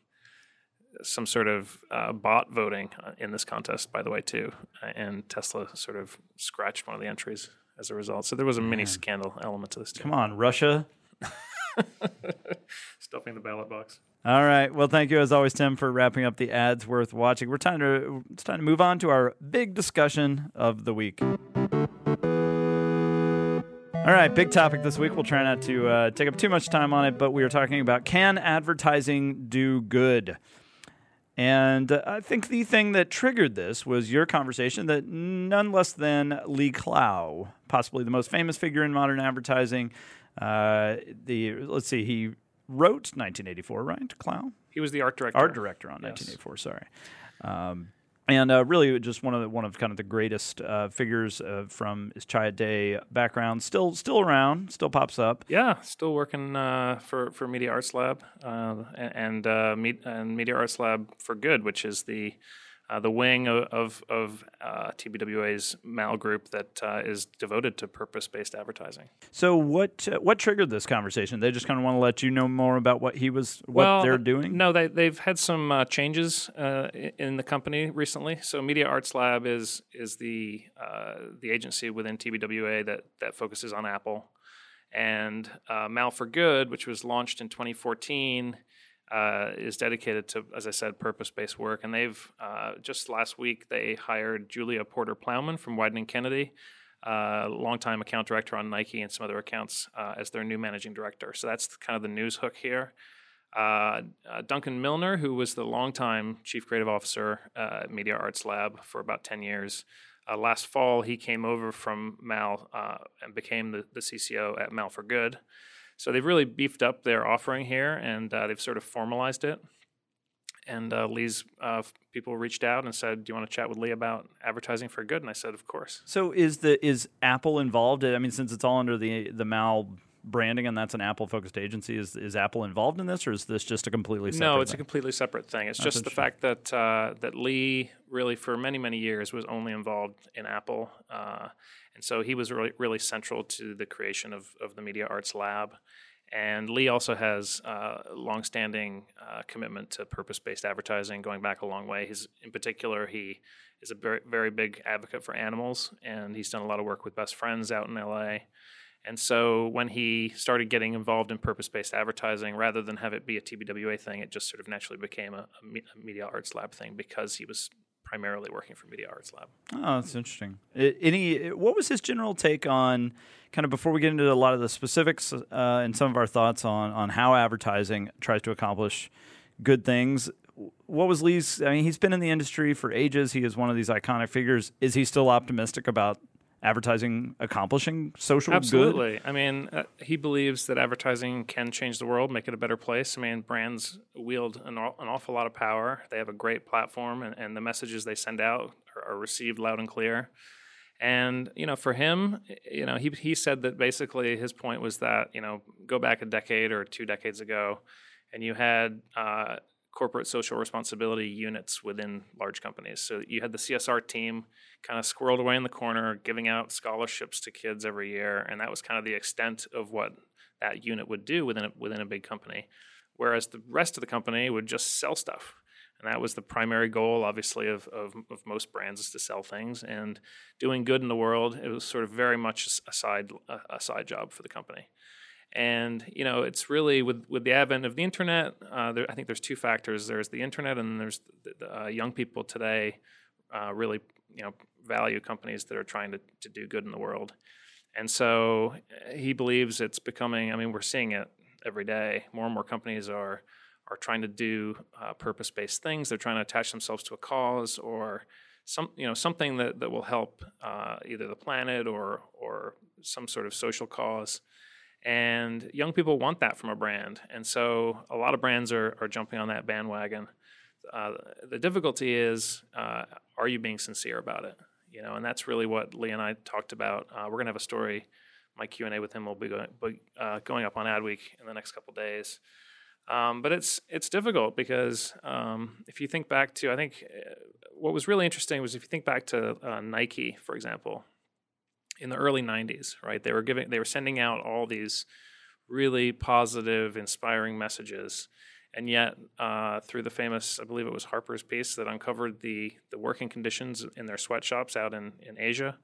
some sort of uh, bot voting uh, in this contest, by the way, too, Uh, and Tesla sort of scratched one of the entries as a result. So there was a mini scandal element to this too. Come on, Russia. stuffing the ballot box. All right. Well, thank you as always, Tim, for wrapping up the ads worth watching. We're time to it's time to move on to our big discussion of the week. All right, big topic this week. We'll try not to uh, take up too much time on it, but we are talking about can advertising do good? And uh, I think the thing that triggered this was your conversation that none less than Lee Clow, possibly the most famous figure in modern advertising. Uh, the let's see, he wrote 1984, right? Clow, He was the art director. art director on Yes. 1984. Sorry, um, and uh, really just one of the, one of kind of the greatest uh, figures uh, from his Chiat Day background. Still still around, still pops up. Yeah, still working uh, for for Media Arts Lab uh, and uh, Me- and Media Arts Lab for Good, which is the uh, the wing of of, of uh, TBWA's Mal group that uh, is devoted to purpose based advertising. So what uh, what triggered this conversation? They just kind of want to let you know more about what he was, what well, they're doing. No, they they've had some uh, changes uh, in the company recently. So Media Arts Lab is is the uh, the agency within TBWA that that focuses on Apple, and uh, Mal for Good, which was launched in 2014. Uh, is dedicated to, as I said, purpose-based work, and they've uh, just last week they hired Julia Porter Plowman from Wieden Kennedy, uh, longtime account director on Nike and some other accounts, uh, as their new managing director. So that's kind of the news hook here. Uh, uh, Duncan Milner, who was the longtime chief creative officer at Media Arts Lab for about 10 years. Last fall, he came over from Mal and became the, the CCO at Mal for Good. So they've really beefed up their offering here and uh, they've sort of formalized it. And uh, Lee's uh, people reached out and said, "Do you want to chat with Lee about advertising for good?" And I said, "Of course." So is the is Apple involved? I mean, since it's all under the the Mal branding and that's an Apple focused agency, is is Apple involved in this, or is this just a completely separate No, it's a completely separate thing. It's That's just the fact that uh, that Lee really for many many years was only involved in Apple, uh, and so he was really really central to the creation of of the Media Arts Lab. And Lee also has uh, longstanding uh, commitment to purpose-based advertising, going back a long way. He's, in particular, he is a very, very big advocate for animals, and he's done a lot of work with Best Friends out in LA. And so when he started getting involved in purpose-based advertising, rather than have it be a TBWA thing, it just sort of naturally became a, a Media Arts Lab thing because he was primarily working for Media Arts Lab. Oh, that's interesting. Any, what was his general take on kind of before we get into a lot of the specifics uh, and some of our thoughts on on how advertising tries to accomplish good things? What was Lee's? I mean, he's been in the industry for ages. He is one of these iconic figures. Is he still optimistic about advertising accomplishing social Absolutely. good? I mean, uh, he believes that advertising can change the world, make it a better place. I mean, brands wield an, an awful lot of power. They have a great platform, and, and the messages they send out are, are, received loud and clear. And you know, for him, you know, he he said that basically his point was that you know, go back a decade or two decades ago, and you had uh, corporate social responsibility units within large companies. So you had the CSR team kind of squirreled away in the corner, giving out scholarships to kids every year, and that was kind of the extent of what that unit would do within a, within a big company. Whereas the rest of the company would just sell stuff. And that was the primary goal, obviously, of, of, of most brands is to sell things. And doing good in the world, it was sort of very much a side, a side job for the company. And you know, it's really with with the advent of the internet. Uh, there, I think there's two factors. There's the internet, and there's the, the, uh, young people today uh, really you know value companies that are trying to to do good in the world. And so uh, he believes it's becoming. I mean, we're seeing it every day. More and more companies are are trying to do uh, purpose based things. They're trying to attach themselves to a cause or some you know something that that will help uh, either the planet or or some sort of social cause. And young people want that from a brand. And so a lot of brands are, are jumping on that bandwagon. Uh, the difficulty is, uh, are you being sincere about it? You know, and that's really what Lee and I talked about. Uh, we're gonna have a story. My Q and A with him will be going, uh, going up on Adweek in the next couple days. Um, but it's it's difficult because um, if you think back to, I think uh, what was really interesting was if you think back to uh, Nike, for example, in the early 90s, right? They were giving they were sending out all these really positive, inspiring messages. And yet, uh, through the famous, I believe it was Harper's piece that uncovered the, the working conditions in their sweatshops out in, in Asia,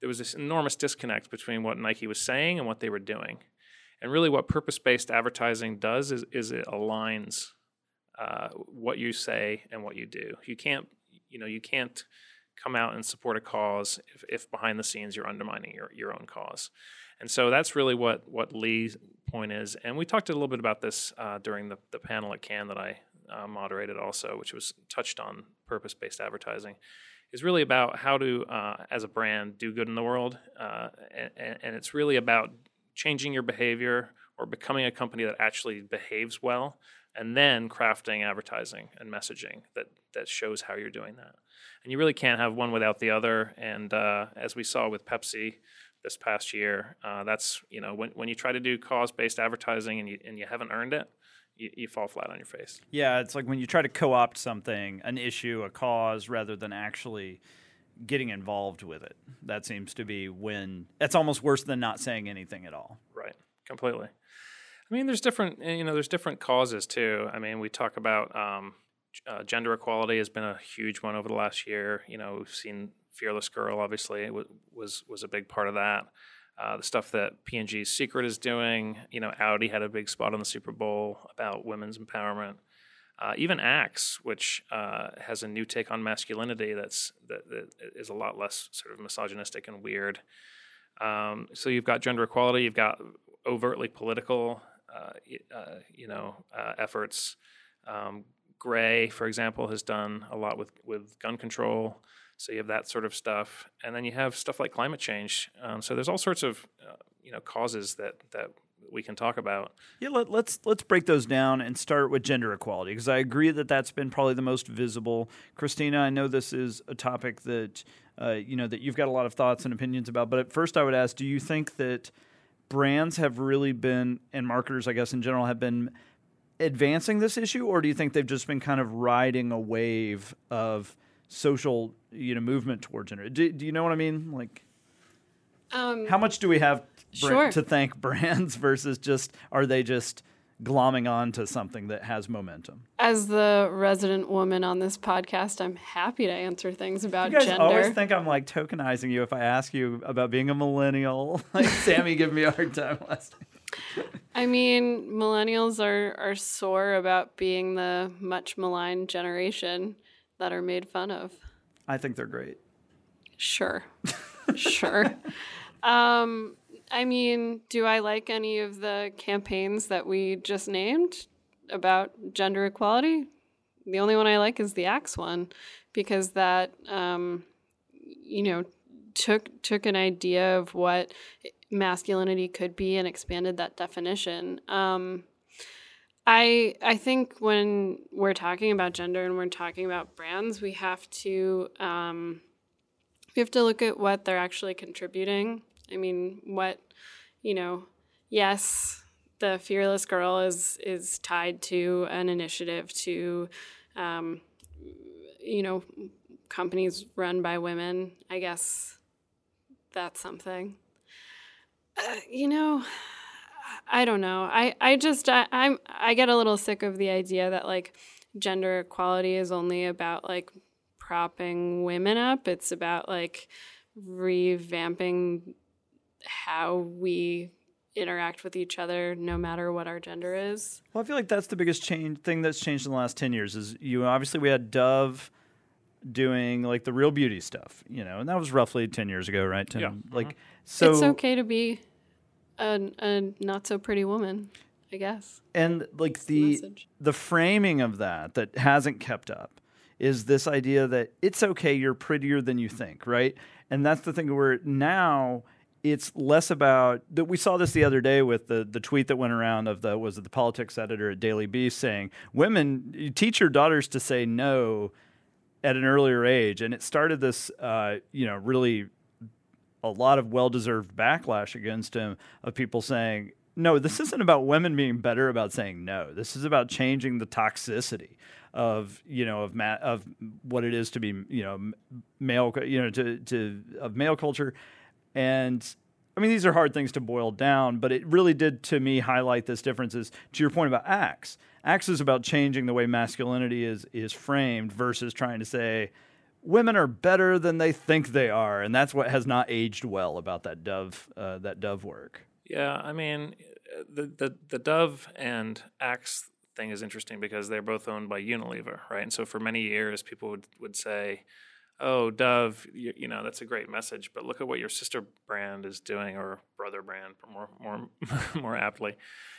there was this enormous disconnect between what Nike was saying and what they were doing. And really, what purpose based advertising does is, is it aligns uh, what you say and what you do. You can't, you know, you can't come out and support a cause if, if behind the scenes you're undermining your, your own cause. And so that's really what, what Lee's point is. And we talked a little bit about this uh, during the, the panel at Cannes that I uh, moderated also, which was touched on purpose based advertising. Is really about how to, uh, as a brand, do good in the world. Uh, and, and it's really about changing your behavior or becoming a company that actually behaves well and then crafting advertising and messaging that that shows how you're doing that and you really can't have one without the other. And uh, as we saw with Pepsi this past year, uh, that's you know when when you try to do cause based advertising and you and you haven't earned it. You, you, fall flat on your face. Yeah, it's like when you try to co opt something, an issue, a cause, rather than actually getting involved with it. That seems to be when that's almost worse than not saying anything at all. Right, completely. I mean, there's different, you know, there's different causes too. I mean, we talk about um, uh, gender equality has been a huge one over the last year. You know, we've seen Fearless Girl, obviously, was was a big part of that. Uh, the stuff that P&G's Secret is doing, you know, Audi had a big spot on the Super Bowl about women's empowerment. Uh, even Axe, which uh, has a new take on masculinity that's that, that is a lot less sort of misogynistic and weird. Um, so you've got gender equality, you've got overtly political, you know, uh, efforts. Um, Grey, for example, has done a lot with, with gun control. So you have that sort of stuff, and then you have stuff like climate change. Um, so there's all sorts of uh, you know causes that that we can talk about. Yeah, let, us let's, let's break those down and start with gender equality because I agree that that's been probably the most visible. Kristina, I know this is a topic that uh, you know that you've got a lot of thoughts and opinions about. But at first, I would ask: Do you think that brands have really been, and marketers, I guess in general, have been advancing this issue, or do you think they've just been kind of riding a wave of social, you know, movement towards gender? Do, do you know what I mean? Like, um, how much do we have Sure. to thank brands versus just are they just glomming on to something that has momentum? As the resident woman on this podcast, I'm happy to answer things about You guys gender. always think I'm like tokenizing you if I ask you about being a millennial. like Sammy gave me a hard time last time. I mean, millennials are, are sore about being the much maligned generation that are made fun of. I think they're great. Sure. sure. Um, I mean, do I like any of the campaigns that we just named about gender equality? The only one I like is the Axe one because that, um, you know, took took an idea of what masculinity could be and expanded that definition. Um, I I think when we're talking about gender and we're talking about brands, we have to um, we have to look at what they're actually contributing. I mean, what you know, yes, the fearless girl is is tied to an initiative to, um, you know, companies run by women. I guess that's something. Uh, you know, I don't know. I I just I, I'm I get a little sick of the idea that like gender equality is only about like propping women up. It's about like revamping how we interact with each other no matter what our gender is. Well, I feel like that's the biggest change thing that's changed in the last 10 years is you obviously we had Dove doing like the real beauty stuff, you know, and that was roughly 10 years ago, right? 10, Yeah. Like uh-huh. so it's okay to be a, a not so pretty woman, I guess. and like the message. the framing of that that hasn't kept up is this idea that it's okay you're prettier than you think right and that's the thing where now it's less about that we saw this the other day with the the tweet that went around of the was it the politics editor at Daily Beast saying women you teach your daughters to say no at an earlier age. And it started this uh, you know really a lot of well-deserved backlash against him of people saying no this isn't about women being better about saying no. This is about changing the toxicity of you know of ma- of what it is to be you know male you know to to of male culture and I mean these are hard things to boil down but it really did to me highlight this difference is to your point about Axe Axe is about changing the way masculinity is is framed versus trying to say women are better than they think they are, and that's what has not aged well about that Dove uh, that Dove work. Yeah, I mean, the the the Dove and Axe thing is interesting because they're both owned by Unilever, right? And so for many years, people would would say, "Oh, Dove, you, you know that's a great message, but look at what your sister brand is doing, or brother brand, more more more aptly."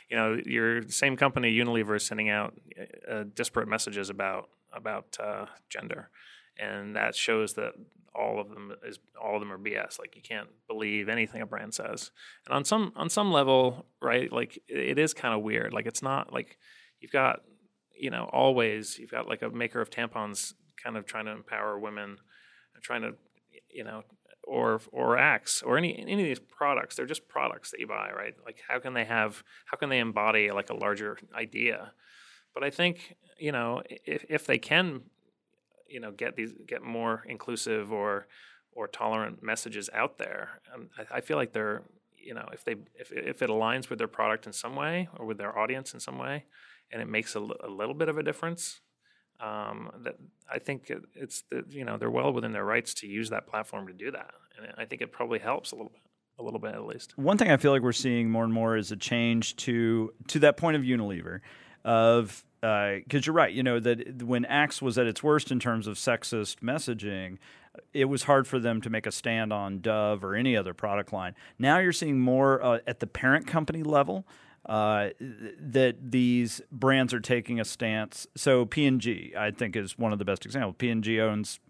You know, your same company, Unilever, is sending out uh, disparate messages about about uh, gender, and that shows that all of them is all of them are BS. Like you can't believe anything a brand says. And on some on some level, right? Like it is kind of weird. Like it's not like you've got you know always you've got like a maker of tampons kind of trying to empower women, trying to you know or or Axe or any any of these products. They're just products that you buy, right? Like how can they have how can they embody like a larger idea? But I think you know if if they can you know get these get more inclusive or or tolerant messages out there. Um, I, I feel like they're you know if they if if it aligns with their product in some way or with their audience in some way, and it makes a, li- a little bit of a difference. Um, that I think it's you know they're well within their rights to use that platform to do that, and I think it probably helps a little bit, a little bit at least. One thing I feel like we're seeing more and more is a change to to that point of Unilever, of because you're right, you know that when Axe was at its worst in terms of sexist messaging, it was hard for them to make a stand on Dove or any other product line. Now you're seeing more uh, at the parent company level uh, th- that these brands are taking a stance. So P&G, I think, is one of the best examples. P&G owns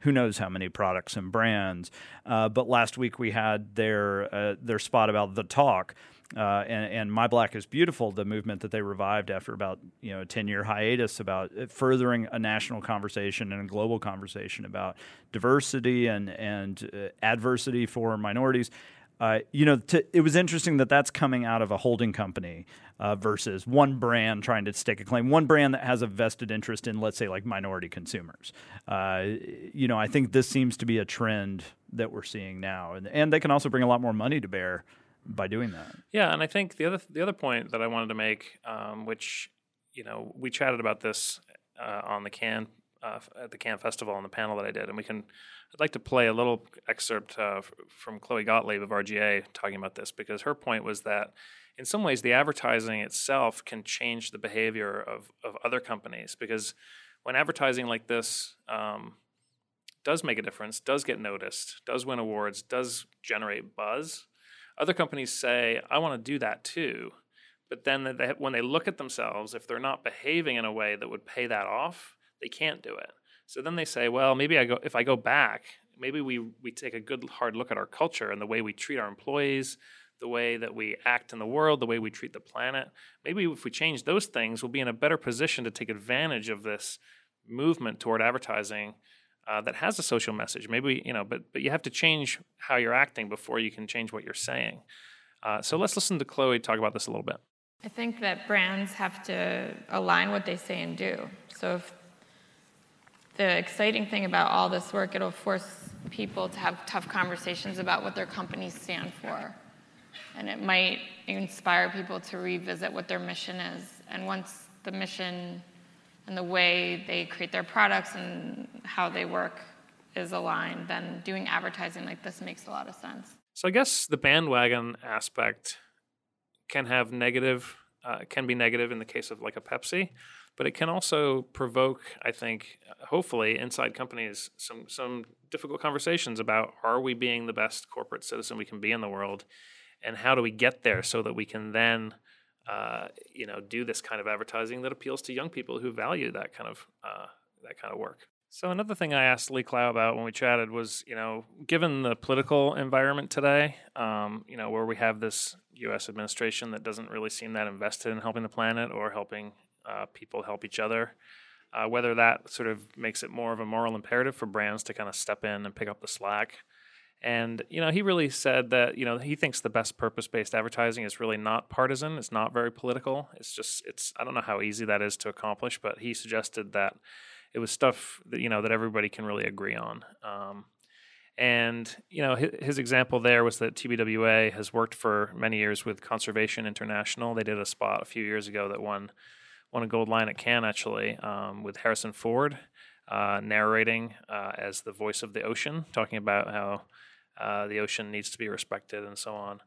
who knows how many products and brands. Uh, but last week we had their uh, their spot about the talk. Uh, and, and my black is beautiful the movement that they revived after about you know a 10 year hiatus about furthering a national conversation and a global conversation about diversity and and uh, adversity for minorities uh, you know, to, it was interesting that that's coming out of a holding company uh, versus one brand trying to stake a claim, one brand that has a vested interest in, let's say, like minority consumers. Uh, you know, I think this seems to be a trend that we're seeing now, and and they can also bring a lot more money to bear by doing that. Yeah, and I think the other the other point that I wanted to make, um, which you know we chatted about this uh, on the Cannes uh, at the Cannes Festival on the panel that I did, and we can. I'd like to play a little excerpt uh, from Chloe Gottlieb of RGA talking about this because her point was that in some ways the advertising itself can change the behavior of of other companies because when advertising like this um, does make a difference, does get noticed, does win awards, does generate buzz, other companies say, I want to do that too. But then they, when they look at themselves, if they're not behaving in a way that would pay that off, they can't do it. So then they say, well, maybe I go if I go back, maybe we we take a good hard look at our culture and the way we treat our employees, the way that we act in the world, the way we treat the planet. Maybe if we change those things, we'll be in a better position to take advantage of this movement toward advertising uh, that has a social message. Maybe you know, but but you have to change how you're acting before you can change what you're saying. Uh, so let's listen to Chloe talk about this a little bit. I think that brands have to align what they say and do. So if the exciting thing about all this work, it'll force people to have tough conversations about what their companies stand for. And it might inspire people to revisit what their mission is. And once the mission and the way they create their products and how they work is aligned, then doing advertising like this makes a lot of sense. So I guess the bandwagon aspect can have negative, uh, can be negative in the case of like a Pepsi, but it can also provoke, I think, hopefully inside companies some some difficult conversations about are we being the best corporate citizen we can be in the world, and how do we get there so that we can then uh, you know, do this kind of advertising that appeals to young people who value that kind of uh, that kind of work. So another thing I asked Lee Clow about when we chatted was, you know, given the political environment today, um, you know, where we have this U.S. administration that doesn't really seem that invested in helping the planet or helping uh, people help each other, uh, whether that sort of makes it more of a moral imperative for brands to kind of step in and pick up the slack and you know, he really said that you know he thinks the best purpose-based advertising is really not partisan. It's not very political. It's just it's I don't know how easy that is to accomplish, but he suggested that it was stuff that you know that everybody can really agree on. Um, and you know his, his, example there was that TBWA has worked for many years with Conservation International. They did a spot a few years ago that won won a gold Lion at Cannes actually um, with Harrison Ford uh, narrating uh, as the voice of the ocean, talking about how uh, the ocean needs to be respected and so on.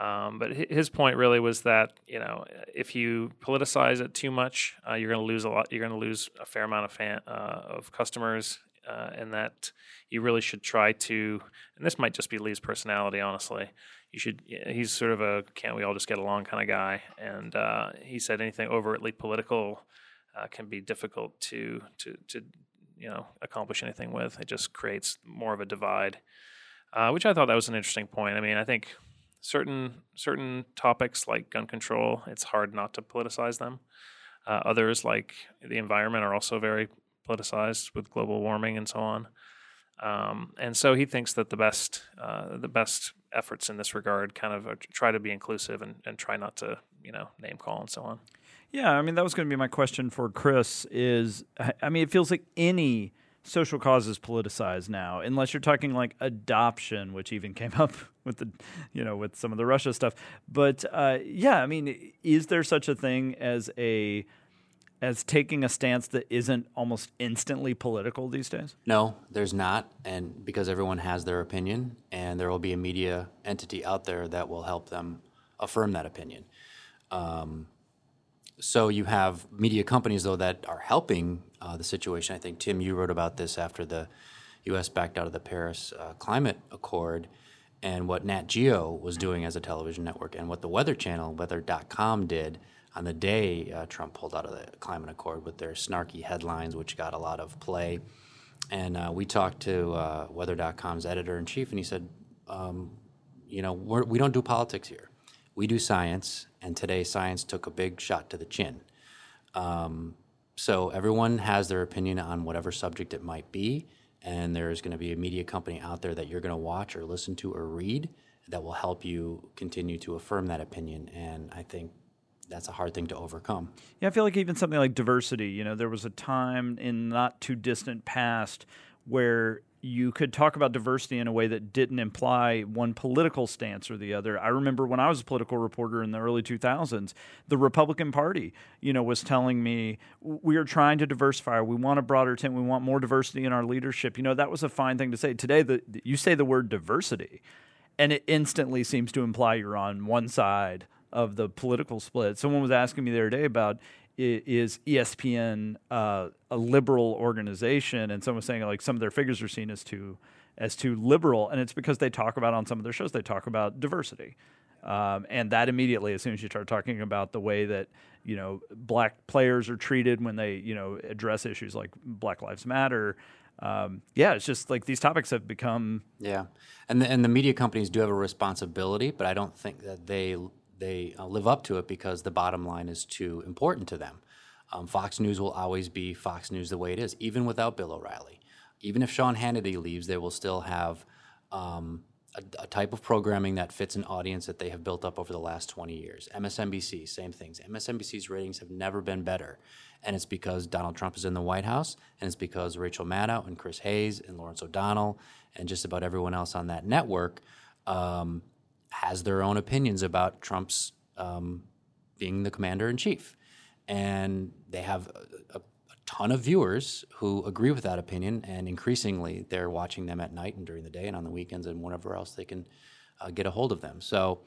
Um, but his point really was that you know if you politicize it too much, uh, you're going to lose a lot. You're going to lose a fair amount of fan, uh, of customers, uh, and that you really should try to. And this might just be Lee's personality, honestly. You should. He's sort of a can't we all just get along kind of guy, and uh, he said anything overtly political uh, can be difficult to to to you know accomplish anything with. It just creates more of a divide uh, which I thought that was an interesting point. I mean, I think certain certain topics like gun control, it's hard not to politicize them. Uh, others like the environment are also very politicized with global warming and so on. Um, and so he thinks that the best uh, the best efforts in this regard kind of try to be inclusive and, and try not to you know name call and so on. Yeah, I mean that was going to be my question for Chris. Is I mean it feels like any social causes politicized now, unless you're talking like adoption, which even came up with the, you know, with some of the Russia stuff. But uh, yeah, I mean, is there such a thing as a as taking a stance that isn't almost instantly political these days? No, there's not, and because everyone has their opinion, and there will be a media entity out there that will help them affirm that opinion. Um, so you have media companies though that are helping uh, the situation. I think Tim, you wrote about this after the U.S. backed out of the Paris uh, Climate Accord, and what Nat Geo was doing as a television network, and what the Weather Channel, Weather.com, did on the day uh, Trump pulled out of the Climate Accord with their snarky headlines, which got a lot of play. And uh, we talked to uh, Weather.com's editor in chief, and he said, um, "You know, we're, we do not do politics here." We do science, and today science took a big shot to the chin. Um, so everyone has their opinion on whatever subject it might be, and there's going to be a media company out there that you're going to watch or listen to or read that will help you continue to affirm that opinion. And I think that's a hard thing to overcome. Yeah, I feel like even something like diversity, you know, there was a time in not too distant past where you could talk about diversity in a way that didn't imply one political stance or the other. I remember when I was a political reporter in the early 2000s, the Republican Party, you know, was telling me we are trying to diversify. We want a broader tent. We want more diversity in our leadership. You know, that was a fine thing to say. Today, the, you say the word diversity, and it instantly seems to imply you're on one side of the political split. Someone was asking me the other day about is ESPN uh, a liberal organization? And someone was saying like some of their figures are seen as too as too liberal, and it's because they talk about on some of their shows they talk about diversity, um, and that immediately as soon as you start talking about the way that you know black players are treated when they you know address issues like Black Lives Matter. Um, yeah, it's just like these topics have become. Yeah, and the, and the media companies do have a responsibility, but I don't think that they they uh, live up to it because the bottom line is too important to them. Um, Fox News will always be Fox News the way it is, even without Bill O'Reilly. Even if Sean Hannity leaves, they will still have um, a, a, type of programming that fits an audience that they have built up over the last 20 years. MSNBC, same things. MSNBC's ratings have never been better. And it's because Donald Trump is in the White House, and it's because Rachel Maddow and Chris Hayes and Lawrence O'Donnell and just about everyone else on that network um, has their own opinions about Trump's um, being the commander in chief. And they have a, a, ton of viewers who agree with that opinion, and increasingly they're watching them at night and during the day and on the weekends and whenever else they can uh, get a hold of them. So,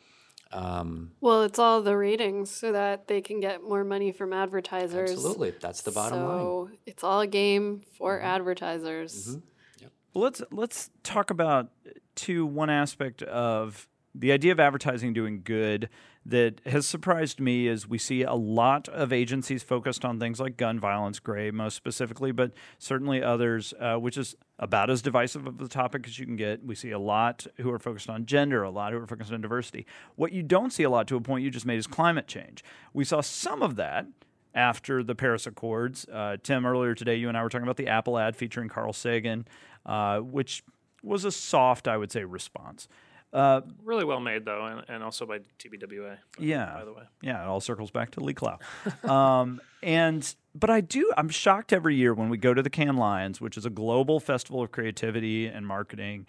um, well, it's all the ratings so that they can get more money from advertisers. Absolutely, that's the bottom so line. So it's all a game for mm-hmm. advertisers. Mm-hmm. Yep. Well, let's let's talk about to one aspect of the idea of advertising doing good that has surprised me is we see a lot of agencies focused on things like gun violence, Grey most specifically, but certainly others, uh, which is about as divisive of a topic as you can get. We see a lot who are focused on gender, a lot who are focused on diversity. What you don't see a lot to a point you just made is climate change. We saw some of that after the Paris Accords. Uh, Tim, earlier today, you and I were talking about the Apple ad featuring Carl Sagan, uh, which was a soft, I would say, response. Uh, really well made though, and, and also by TBWA. Yeah. By the way. Yeah, it all circles back to Lee Clow. um, and but I do. I'm shocked every year when we go to the Cannes Lions, which is a global festival of creativity and marketing,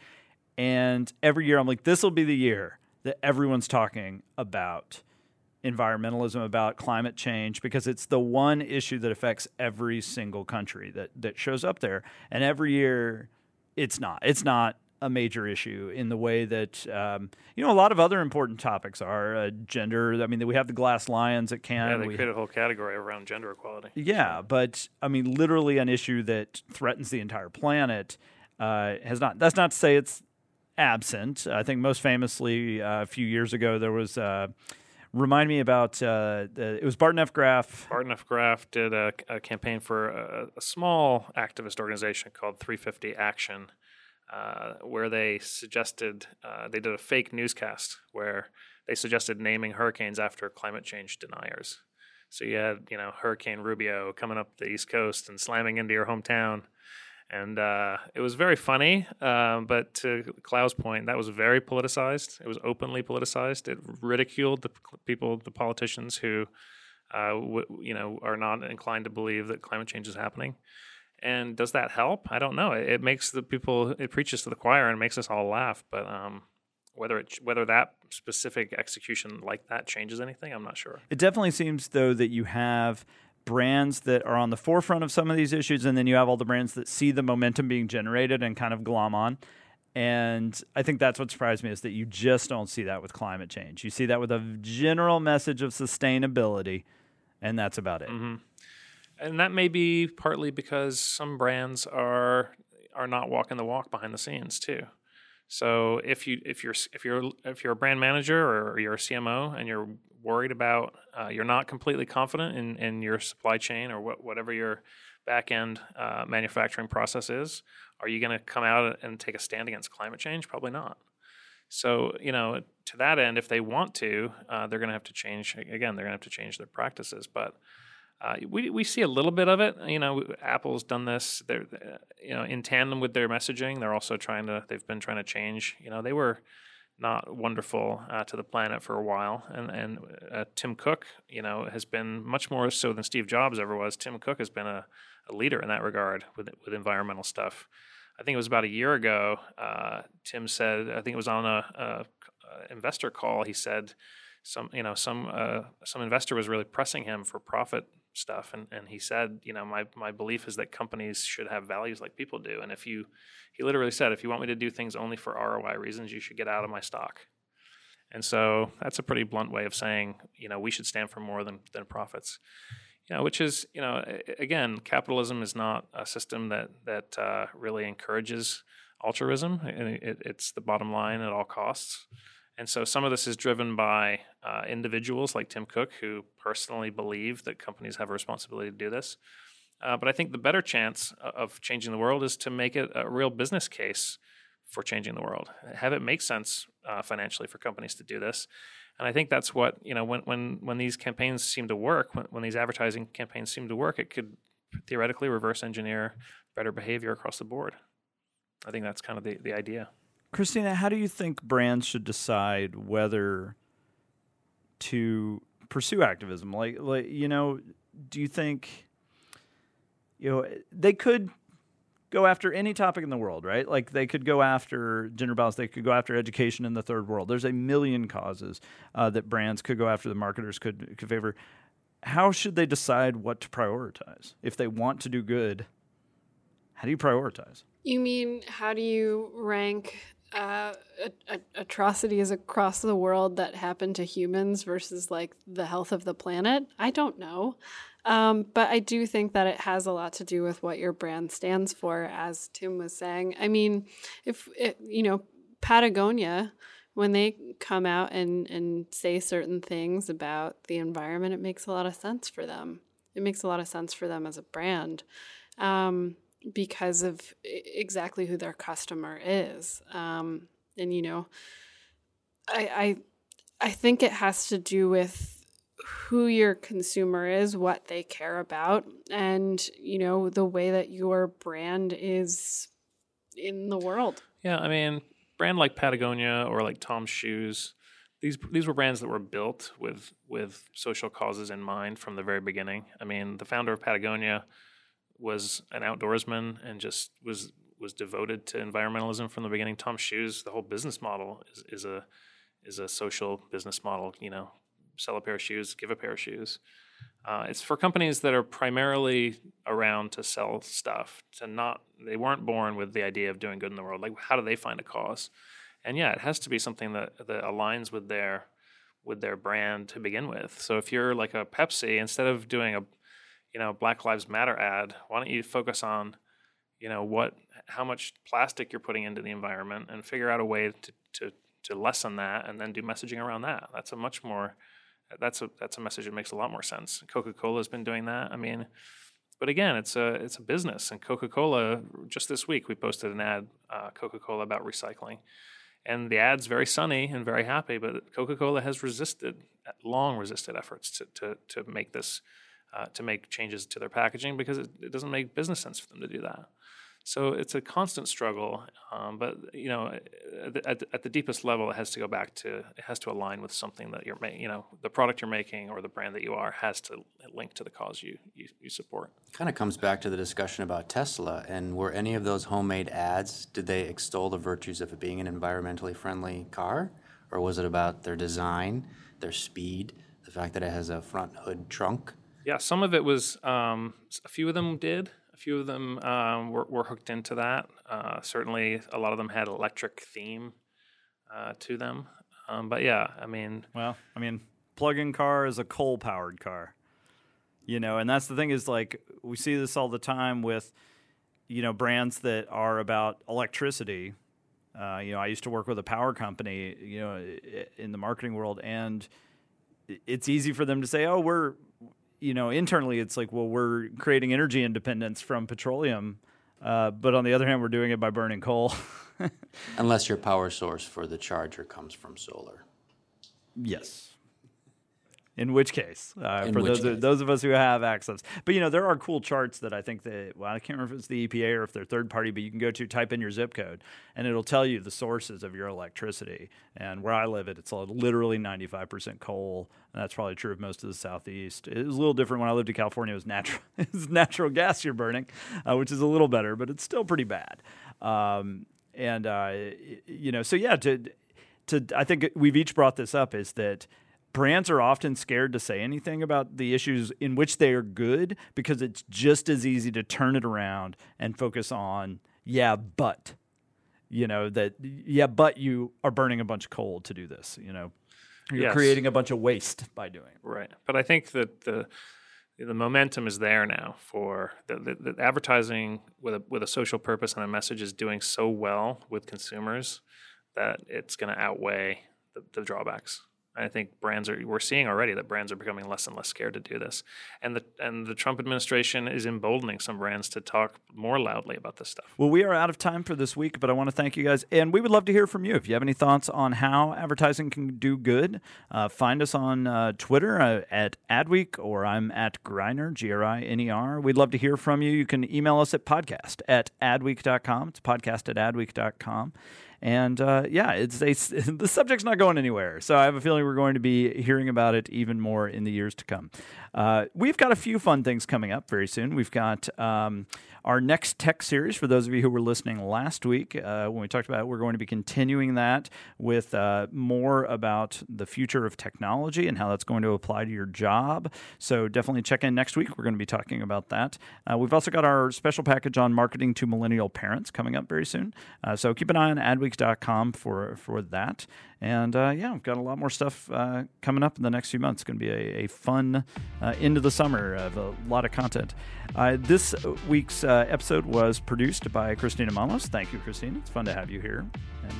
and every year I'm like, this will be the year that everyone's talking about environmentalism, about climate change, because it's the one issue that affects every single country that that shows up there, and every year it's not. It's not a major issue in the way that um, you know a lot of other important topics are uh, gender. I mean, we have the glass lions at Cannes. Yeah, they we, create a whole category around gender equality. Yeah, but I mean, literally an issue that threatens the entire planet uh, has not. That's not to say it's absent. I think most famously uh, a few years ago there was. Uh, remind me about uh, it was Barton F. Graf. Barton F. Graf did a, a campaign for a, a, small activist organization called 350 Action, uh, where they suggested uh, they did a fake newscast where they suggested naming hurricanes after climate change deniers. So you had you know Hurricane Rubio coming up the East Coast and slamming into your hometown, and uh, it was very funny. Um, but to Clow's point, that was very politicized. It was openly politicized. It ridiculed the people, the politicians who, uh, w- you know, are not inclined to believe that climate change is happening. And does that help? I don't know. It, it, makes the people it preaches to the choir and makes us all laugh. But um, whether it whether that specific execution like that changes anything, I'm not sure. It definitely seems though that you have brands that are on the forefront of some of these issues, and then you have all the brands that see the momentum being generated and kind of glom on. And I think that's what surprised me is that you just don't see that with climate change. You see that with a general message of sustainability, and that's about it. Mm-hmm and that may be partly because some brands are are not walking the walk behind the scenes too. So if you if you're if you're if you're a brand manager or you're a CMO and you're worried about uh, you're not completely confident in, in your supply chain or what, whatever your back end uh, manufacturing process is, are you going to come out and take a stand against climate change? Probably not. So you know to that end, if they want to, uh, they're going to have to change again. They're going to have to change their practices, but uh, we we see a little bit of it. You know, Apple's done this. They're you know in tandem with their messaging. They're also trying to. They've been trying to change. You know, they were not wonderful uh, to the planet for a while. And and uh, Tim Cook, you know, has been much more so than Steve Jobs ever was. Tim Cook has been a, a leader in that regard with with environmental stuff. I think it was about a year ago. Uh, Tim said, I think it was on a, a, a investor call. He said, some you know some uh, some investor was really pressing him for profit stuff, and, and he said, you know, my my belief is that companies should have values like people do, and if you, he literally said, if you want me to do things only for ROI reasons, you should get out of my stock. And so that's a pretty blunt way of saying, you know, we should stand for more than than profits you know, which is, you know, again, capitalism is not a system that that uh, really encourages altruism. It, it's the bottom line at all costs. And so some of this is driven by uh, individuals like Tim Cook, who personally believe that companies have a responsibility to do this. Uh, but I think the better chance of changing the world is to make it a real business case for changing the world. Have it make sense uh, financially for companies to do this. And I think that's what you know when when when these campaigns seem to work, when, when these advertising campaigns seem to work, it could theoretically reverse engineer better behavior across the board. I think that's kind of the, the idea. Kristina, how do you think brands should decide whether to pursue activism? Like, like you know, do you think you know they could go after any topic in the world, right? Like they could go after gender balance, they could go after education in the third world. There's a million causes uh, that brands could go after, the marketers could, could favor. How should they decide what to prioritize? If they want to do good, how do you prioritize? You mean how do you rank uh, atrocities across the world that happen to humans versus like the health of the planet? I don't know. Um, but I do think that it has a lot to do with what your brand stands for, as Tim was saying. I mean, if it, you know, Patagonia, when they come out and, and say certain things about the environment, it makes a lot of sense for them. It makes a lot of sense for them as a brand um, because of exactly who their customer is. Um, and, you know, I, I, I think it has to do with who your consumer is, what they care about, and you know the way that your brand is in the world. Yeah, I mean, brand like Patagonia or like Tom's shoes, these these were brands that were built with with social causes in mind from the very beginning. I mean, the founder of Patagonia was an outdoorsman and just was was devoted to environmentalism from the beginning. Tom shoes, the whole business model is, is a is a social business model, you know, sell a pair of shoes, give a pair of shoes. Uh, it's for companies that are primarily around to sell stuff. To not, they weren't born with the idea of doing good in the world. Like, how do they find a cause? And yeah, it has to be something that that aligns with their with their brand to begin with. So if you're like a Pepsi, instead of doing a you know Black Lives Matter ad, why don't you focus on you know what how much plastic you're putting into the environment and figure out a way to to to lessen that and then do messaging around that. That's a much more that's a that's a message that makes a lot more sense. Coca Cola has been doing that. I mean, but again, it's a it's a business, and Coca Cola. Just this week, we posted an ad, uh, Coca Cola about recycling, and the ad's very sunny and very happy. But Coca Cola has resisted, long resisted efforts to to to make this. Uh, to make changes to their packaging because it, it doesn't make business sense for them to do that. So it's a constant struggle, um, but you know, at the, at the, deepest level, it has to go back to it has to align with something that you're making. You know, the product you're making or the brand that you are has to link to the cause you you, you support. Kind of comes back to the discussion about Tesla, and were any of those homemade ads did they extol the virtues of it being an environmentally friendly car, or was it about their design, their speed, the fact that it has a front hood trunk? Yeah, some of it was. Um, a few of them did A few of them um, were, were, hooked into that. Uh, certainly, a lot of them had electric theme uh, to them. Um, but yeah, I mean, well, I mean, plug-in car is a coal-powered car, you know, and that's the thing is like we see this all the time with, you know, brands that are about electricity. Uh, you know, I used to work with a power company, you know, in the marketing world, and it's easy for them to say, "Oh, we're you know, internally it's like, well, we're creating energy independence from petroleum, uh, but on the other hand, we're doing it by burning coal. Unless your power source for the charger comes from solar. Yes. In which case, uh, In for which those case. those of us who have access, but you know there are cool charts that I think that well I can't remember if it's the EPA or if they're third party, but you can go to type in your zip code and it'll tell you the sources of your electricity. And where I live, it it's literally ninety five percent coal, and that's probably true of most of the southeast. It was a little different when I lived in California. It was natural it was natural gas you're burning, uh, which is a little better, but it's still pretty bad. Um, and uh, you know, so yeah, to to I think we've each brought this up is that brands are often scared to say anything about the issues in which they are good because it's just as easy to turn it around and focus on yeah, but you know that yeah, but you are burning a bunch of coal to do this, you know. You're Yes. creating a bunch of waste by doing it. Right. But I think that the the momentum is there now for the, the, the advertising with a with a social purpose and a message is doing so well with consumers that it's going to outweigh the, the drawbacks. I think brands are we're seeing already that brands are becoming less and less scared to do this. And the and the Trump administration is emboldening some brands to talk more loudly about this stuff. Well, we are out of time for this week, but I want to thank you guys. And we would love to hear from you. If you have any thoughts on how advertising can do good, uh, find us on uh, Twitter uh, at Adweek or I'm at Griner, G R I N E R. We'd love to hear from you. You can email us at podcast at adweek.com. It's podcast at adweek.com. And uh, yeah, it's a, the subject's not going anywhere. So I have a feeling we're going to be hearing about it even more in the years to come. Uh, we've got a few fun things coming up very soon. We've got um, our next tech series. For those of you who were listening last week uh, when we talked about it, we're going to be continuing that with uh, more about the future of technology and how that's going to apply to your job. So definitely check in next week. We're going to be talking about that. Uh, we've also got our special package on marketing to millennial parents coming up very soon. Uh, so keep an eye on adweeks.com for for that. And uh, yeah, we've got a lot more stuff uh, coming up in the next few months. It's going to be a, a fun uh, end of the summer of a lot of content. Uh, this week's uh, episode was produced by Kristina Monllos. Thank you, Christina. It's fun to have you here. And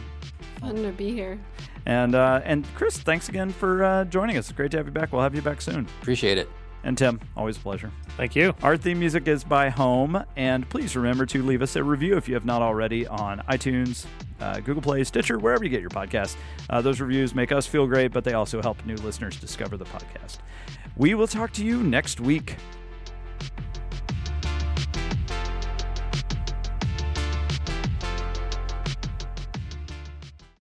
Fun to be here. and, uh, and Chris, thanks again for uh, joining us. Great to have you back. We'll have you back soon. Appreciate it. And Tim, always a pleasure. Thank you. Our theme music is by Home, and please remember to leave us a review if you have not already on iTunes, uh, Google Play, Stitcher, wherever you get your podcasts. Uh, those reviews make us feel great, but they also help new listeners discover the podcast. We will talk to you next week.